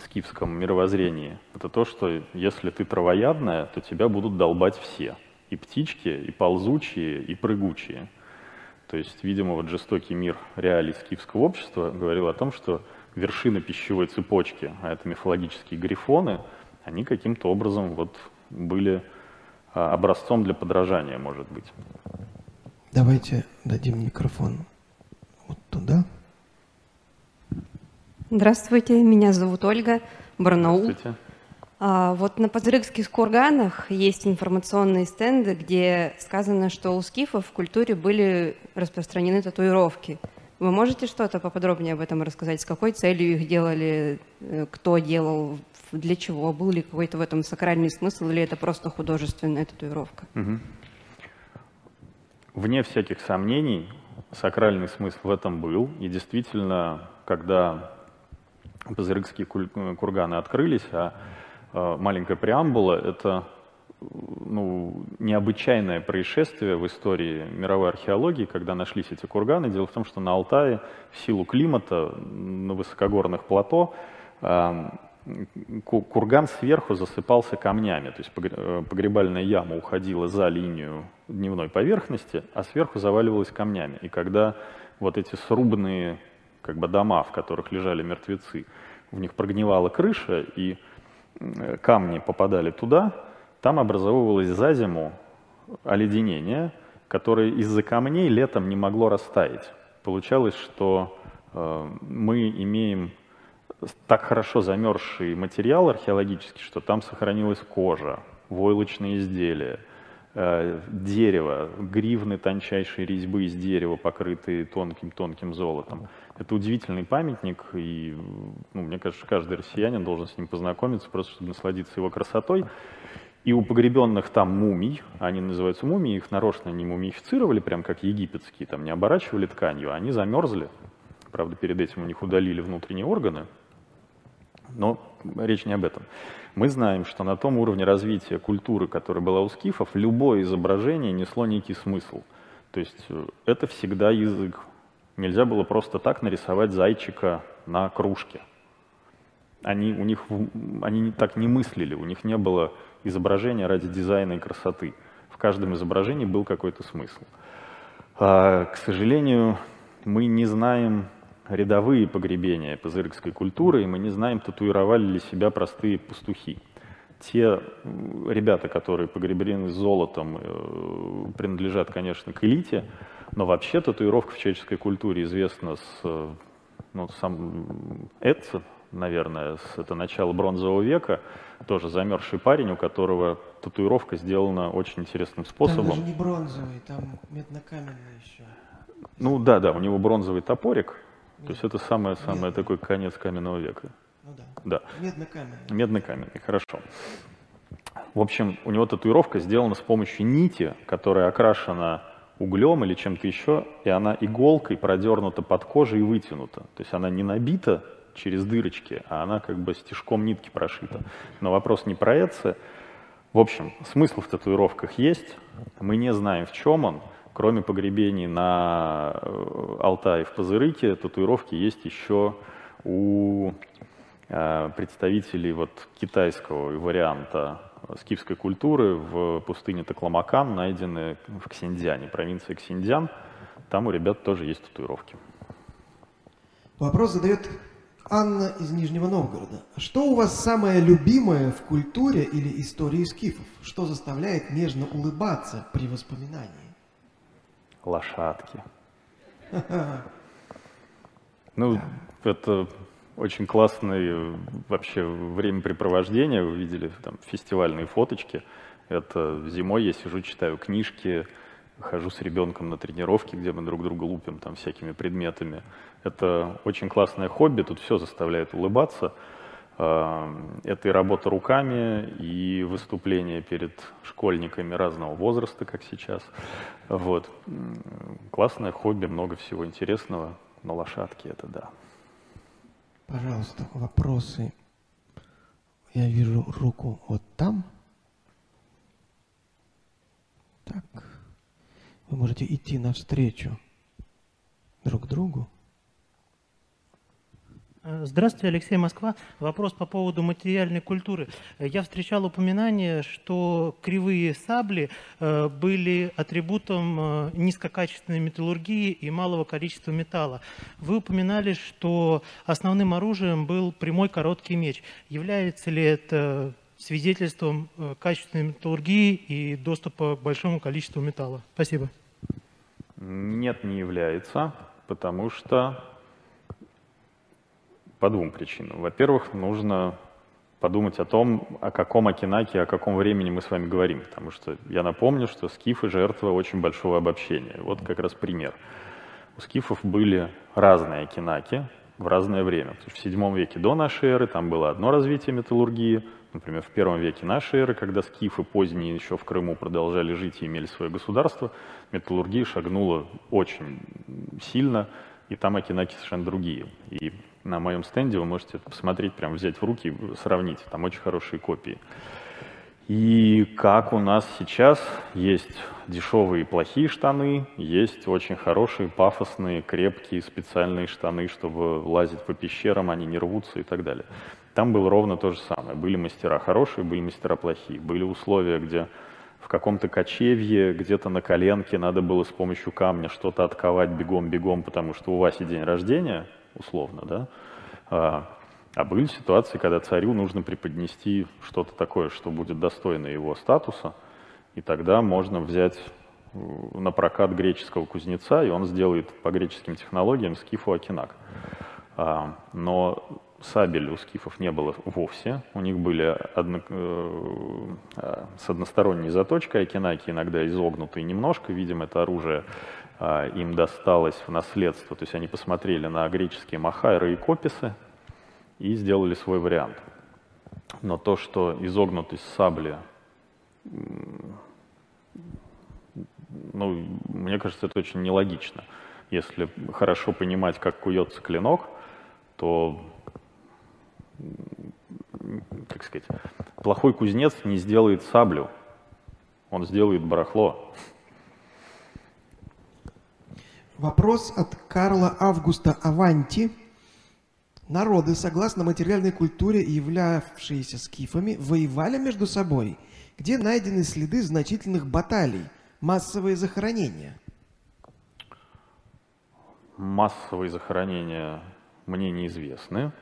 скифском мировоззрении. Это то, что если ты травоядная, то тебя будут долбать все. И птички, и ползучие, и прыгучие. То есть, видимо, вот жестокий мир реалий скифского общества говорил о том, что вершина пищевой цепочки, а это мифологические грифоны, они каким-то образом вот были а, образцом для подражания, может быть. Давайте дадим микрофон вот туда. Здравствуйте, меня зовут Ольга, Барнаул. Здравствуйте. А, вот на Пазырыкских курганах есть информационные стенды, где сказано, что у скифов в культуре были распространены татуировки. Вы можете что-то поподробнее об этом рассказать? С какой целью их делали? э, Кто делал? Для чего? Был ли какой-то в этом сакральный смысл? Или это просто художественная татуировка? Мгм. Вне всяких сомнений, сакральный смысл в этом был. И действительно, когда Пазырыкские э, курганы открылись, а э, маленькая преамбула — это ну, необычайное происшествие в истории мировой археологии, когда нашлись эти курганы. Дело в том, что на Алтае в силу климата на высокогорных плато э, ку- курган сверху засыпался камнями, то есть э, погребальная яма уходила за линию дневной поверхности, а сверху заваливалась камнями. И когда вот эти срубные как бы дома, в которых лежали мертвецы, в них прогнивала крыша, и э, камни попадали туда, там образовывалось за зиму оледенение, которое из-за камней летом не могло растаять. Получалось, что э, мы имеем так хорошо замерзший материал археологический, что там сохранилась кожа, войлочные изделия, э, дерево, гривны тончайшей резьбы из дерева, покрытые тонким-тонким золотом. Это удивительный памятник, и ну, мне кажется, каждый россиянин должен с ним познакомиться, просто чтобы насладиться его красотой. И у погребенных там мумий, они называются мумии, их нарочно не мумифицировали, прям как египетские, там не оборачивали тканью, они замерзли. Правда, перед этим у них удалили внутренние органы, но речь не об этом. Мы знаем, что на том уровне развития культуры, которая была у скифов, любое изображение несло некий смысл. То есть э, это всегда язык. Нельзя было просто так нарисовать зайчика на кружке. Они, у них, они так не мыслили, у них не было изображения ради дизайна и красоты. В каждом изображении был какой-то смысл. А, К сожалению, мы не знаем рядовые погребения пазырыкской культуры, и мы не знаем, татуировали ли себя простые пастухи. Те ребята, которые погребены золотом, э, принадлежат, конечно, к элите, но вообще татуировка в человеческой культуре известна с, э, ну, сам Эдсон, наверное, с, это начало бронзового века, тоже замерзший парень, у которого татуировка сделана очень интересным Там способом. даже не бронзовый, там меднокаменный еще. Ну да, да, у него бронзовый топорик, то есть это самое-самое такой конец каменного века. Ну да. Да, Меднокаменный. медный каменный, хорошо. В общем, у него татуировка сделана с помощью нити, которая окрашена углем или чем-то еще, и она иголкой продернута под кожей и вытянута. То есть она не набита через дырочки, а она как бы стежком нитки прошита. Но вопрос не про это. В общем, смысл в татуировках есть. Мы не знаем, в чем он. Кроме погребений на э, Алтае в Пазырыке, татуировки есть еще у э, представителей вот китайского варианта скифской культуры в пустыне Такламакан, найдены в Ксиньцзяне, провинции Ксиньцзян. Там у ребят тоже есть татуировки. Вопрос задает Анна из Нижнего Новгорода. Что у вас самое любимое в культуре или истории скифов? Что заставляет нежно улыбаться при воспоминании? Лошадки. Ну, это очень классное вообще времяпрепровождение. Вы видели там фестивальные фоточки. Это зимой я сижу, читаю книжки, хожу с ребенком на тренировки, где мы друг друга лупим там всякими предметами. Это очень классное хобби, тут все заставляет улыбаться. Это и работа руками, и выступления перед школьниками разного возраста, как сейчас. Вот. Классное хобби, много всего интересного, но лошадки это да. Пожалуйста, вопросы. Я вижу руку вот там. Так. Вы можете идти навстречу друг другу. Э, Здравствуйте, Алексей Москва. Вопрос по поводу материальной культуры. Э, Я встречал упоминание, что кривые сабли э, были атрибутом низкокачественной металлургии и малого количества металла. Вы упоминали, что основным оружием был прямой короткий меч. Является ли это свидетельством качественной металлургии и доступа к большому количеству металла? Спасибо. Нет, не является, потому что по двум причинам. Во-первых, нужно подумать о том, о каком Акинаке, о каком времени мы с вами говорим. Потому что я напомню, что скифы — жертва очень большого обобщения. Вот как раз пример. у скифов были разные кинаки в разное время. В VII веке до нашей эры там было одно развитие металлургии, например, в первом веке нашей эры, когда скифы поздние еще в Крыму продолжали жить и имели свое государство, металлургия шагнула очень сильно, и там окинаки совершенно другие. И на моем стенде вы можете посмотреть, прям взять в руки, сравнить, там очень хорошие копии. И как у нас сейчас есть дешевые и плохие штаны, есть очень хорошие, пафосные, крепкие, специальные штаны, чтобы лазить по пещерам, они не рвутся и так далее. Там было ровно то же самое. Были мастера хорошие, были мастера плохие. Были условия, где в каком-то кочевье, где-то на коленке надо было с помощью камня что-то отковать бегом-бегом, потому что у Васи день рождения, условно, да, а, а были ситуации, когда царю нужно преподнести что-то такое, что будет достойно его статуса, и тогда можно взять э, на прокат греческого кузнеца, и он сделает по греческим технологиям скифу Акинак. А, но сабель у скифов не было вовсе. У них были одно, э, а, с односторонней заточкой акинаки, иногда изогнутые немножко. Видимо, это оружие э, им досталось в наследство. То есть они посмотрели на греческие махайры и кописы, и сделали свой вариант. Но то, что изогнутость сабли, ну, мне кажется, это очень нелогично. Если хорошо понимать, как куется клинок, то, как сказать, плохой кузнец не сделает саблю, он сделает барахло. Вопрос от Карла Августа Аванти – Народы, согласно материальной культуре, являвшиеся скифами, воевали между собой, где найдены следы значительных баталий, массовые захоронения. Массовые захоронения мне неизвестны.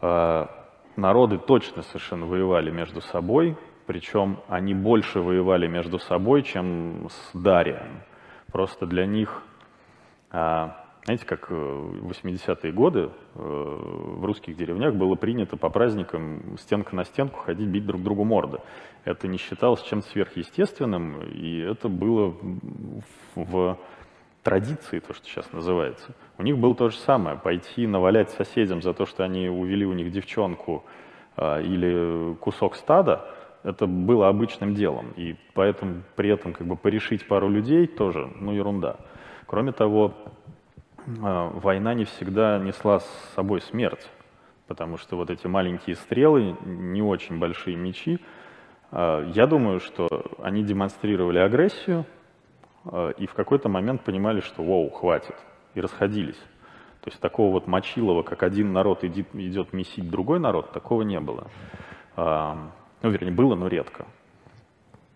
А, народы точно совершенно воевали между собой, причем они больше воевали между собой, чем с Дарием. Просто для них а, знаете, как э, в 80-е годы э, в русских деревнях было принято по праздникам стенка на стенку ходить, бить друг другу морды. Это не считалось чем-то сверхъестественным, и это было в традиции, то, что сейчас называется. У них было то же самое, пойти навалять соседям за то, что они увели у них девчонку а, или кусок стада, это было обычным делом. И поэтому при этом как бы порешить пару людей тоже, ну, ерунда. Кроме того, а, война не всегда несла с собой смерть, потому что вот эти маленькие стрелы, не очень большие мечи, а, я думаю, что они демонстрировали агрессию и в какой-то момент понимали, что «воу, хватит», и расходились. То есть такого вот мочилова, как один народ идет, идет месить другой народ, такого не было. Ну, вернее, было, но редко.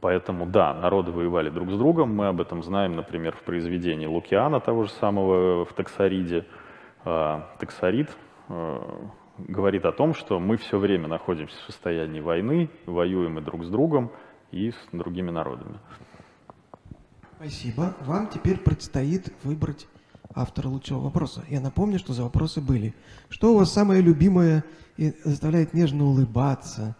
Поэтому, да, народы воевали друг с другом. Мы об этом знаем, например, в произведении Лукиана, того же самого в Таксариде. А, Таксарид а, говорит о том, что мы все время находимся в состоянии войны, воюем и друг с другом, и с другими народами. Спасибо. Вам теперь предстоит выбрать автора лучшего вопроса. Я напомню, что за вопросы были. Что у вас самое любимое и заставляет нежно улыбаться?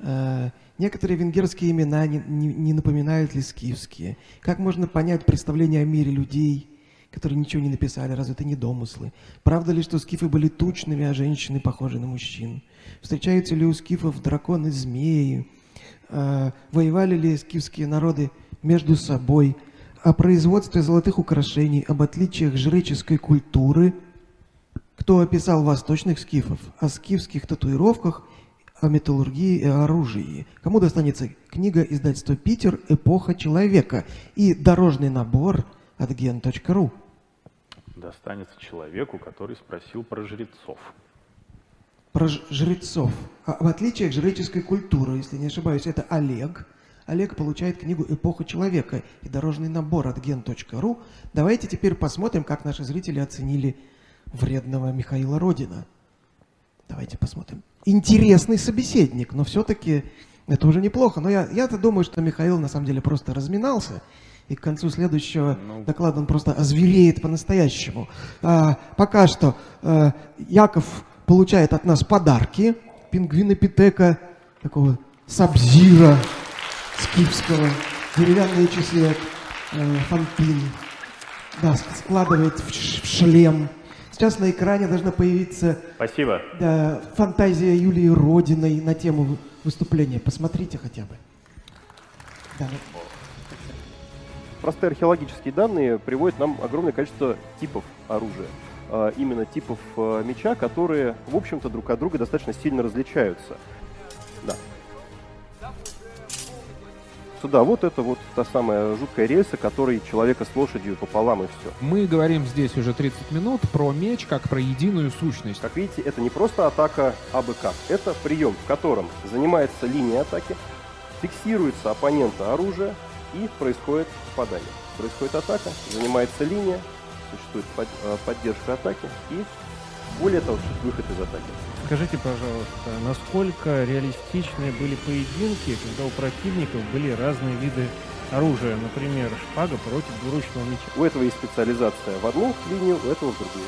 Э, Некоторые венгерские имена не, не, не напоминают ли скифские. Как можно понять представление о мире людей, которые ничего не написали, разве это не домыслы? Правда ли, что скифы были тучными, а женщины похожи на мужчин? Встречаются ли у скифов драконы, змеи? Э, воевали ли скифские народы между собой? О производстве золотых украшений, об отличиях жреческой культуры? Кто описал восточных скифов? О скифских татуировках – о металлургии и оружии. Кому достанется книга издательства «Питер. Эпоха человека» и дорожный набор от gen.ru? Достанется человеку, который спросил про жрецов. Про жрецов. А в отличие от жреческой культуры, если не ошибаюсь, это Олег. Олег получает книгу «Эпоха человека» и дорожный набор от gen.ru. Давайте теперь посмотрим, как наши зрители оценили вредного Михаила Родина. Давайте посмотрим интересный собеседник, но все-таки это уже неплохо. Но я, я-то думаю, что Михаил на самом деле просто разминался, и к концу следующего ну... доклада он просто озвереет по-настоящему. А, пока что а, Яков получает от нас подарки. Пингвинопитека, такого сабзира скифского, деревянные часы от э, Фанпин. Да, складывает в, ш- в шлем. Сейчас на экране должна появиться Спасибо. да, фантазия Юлии Родиной на тему вы- выступления. Посмотрите хотя бы. Да, Простые археологические данные приводят нам огромное количество типов оружия. А, Именно типов э, меча, которые, в общем-то, друг от друга достаточно сильно различаются. Да. Сюда, вот это вот та самая жуткая рельса, которой человека с лошадью пополам и все. Мы говорим здесь уже 30 минут про меч как про единую сущность. Как видите, это не просто атака абы как. Это прием, в котором занимается линия атаки, фиксируется оппонента оружия и происходит попадание. Происходит атака, занимается линия, существует под- э, поддержка атаки и более того, выход из атаки. Скажите, пожалуйста, насколько реалистичны были поединки, когда у противников были разные виды оружия, например, шпага против двуручного меча? У этого есть специализация в одну линию, у этого в другую.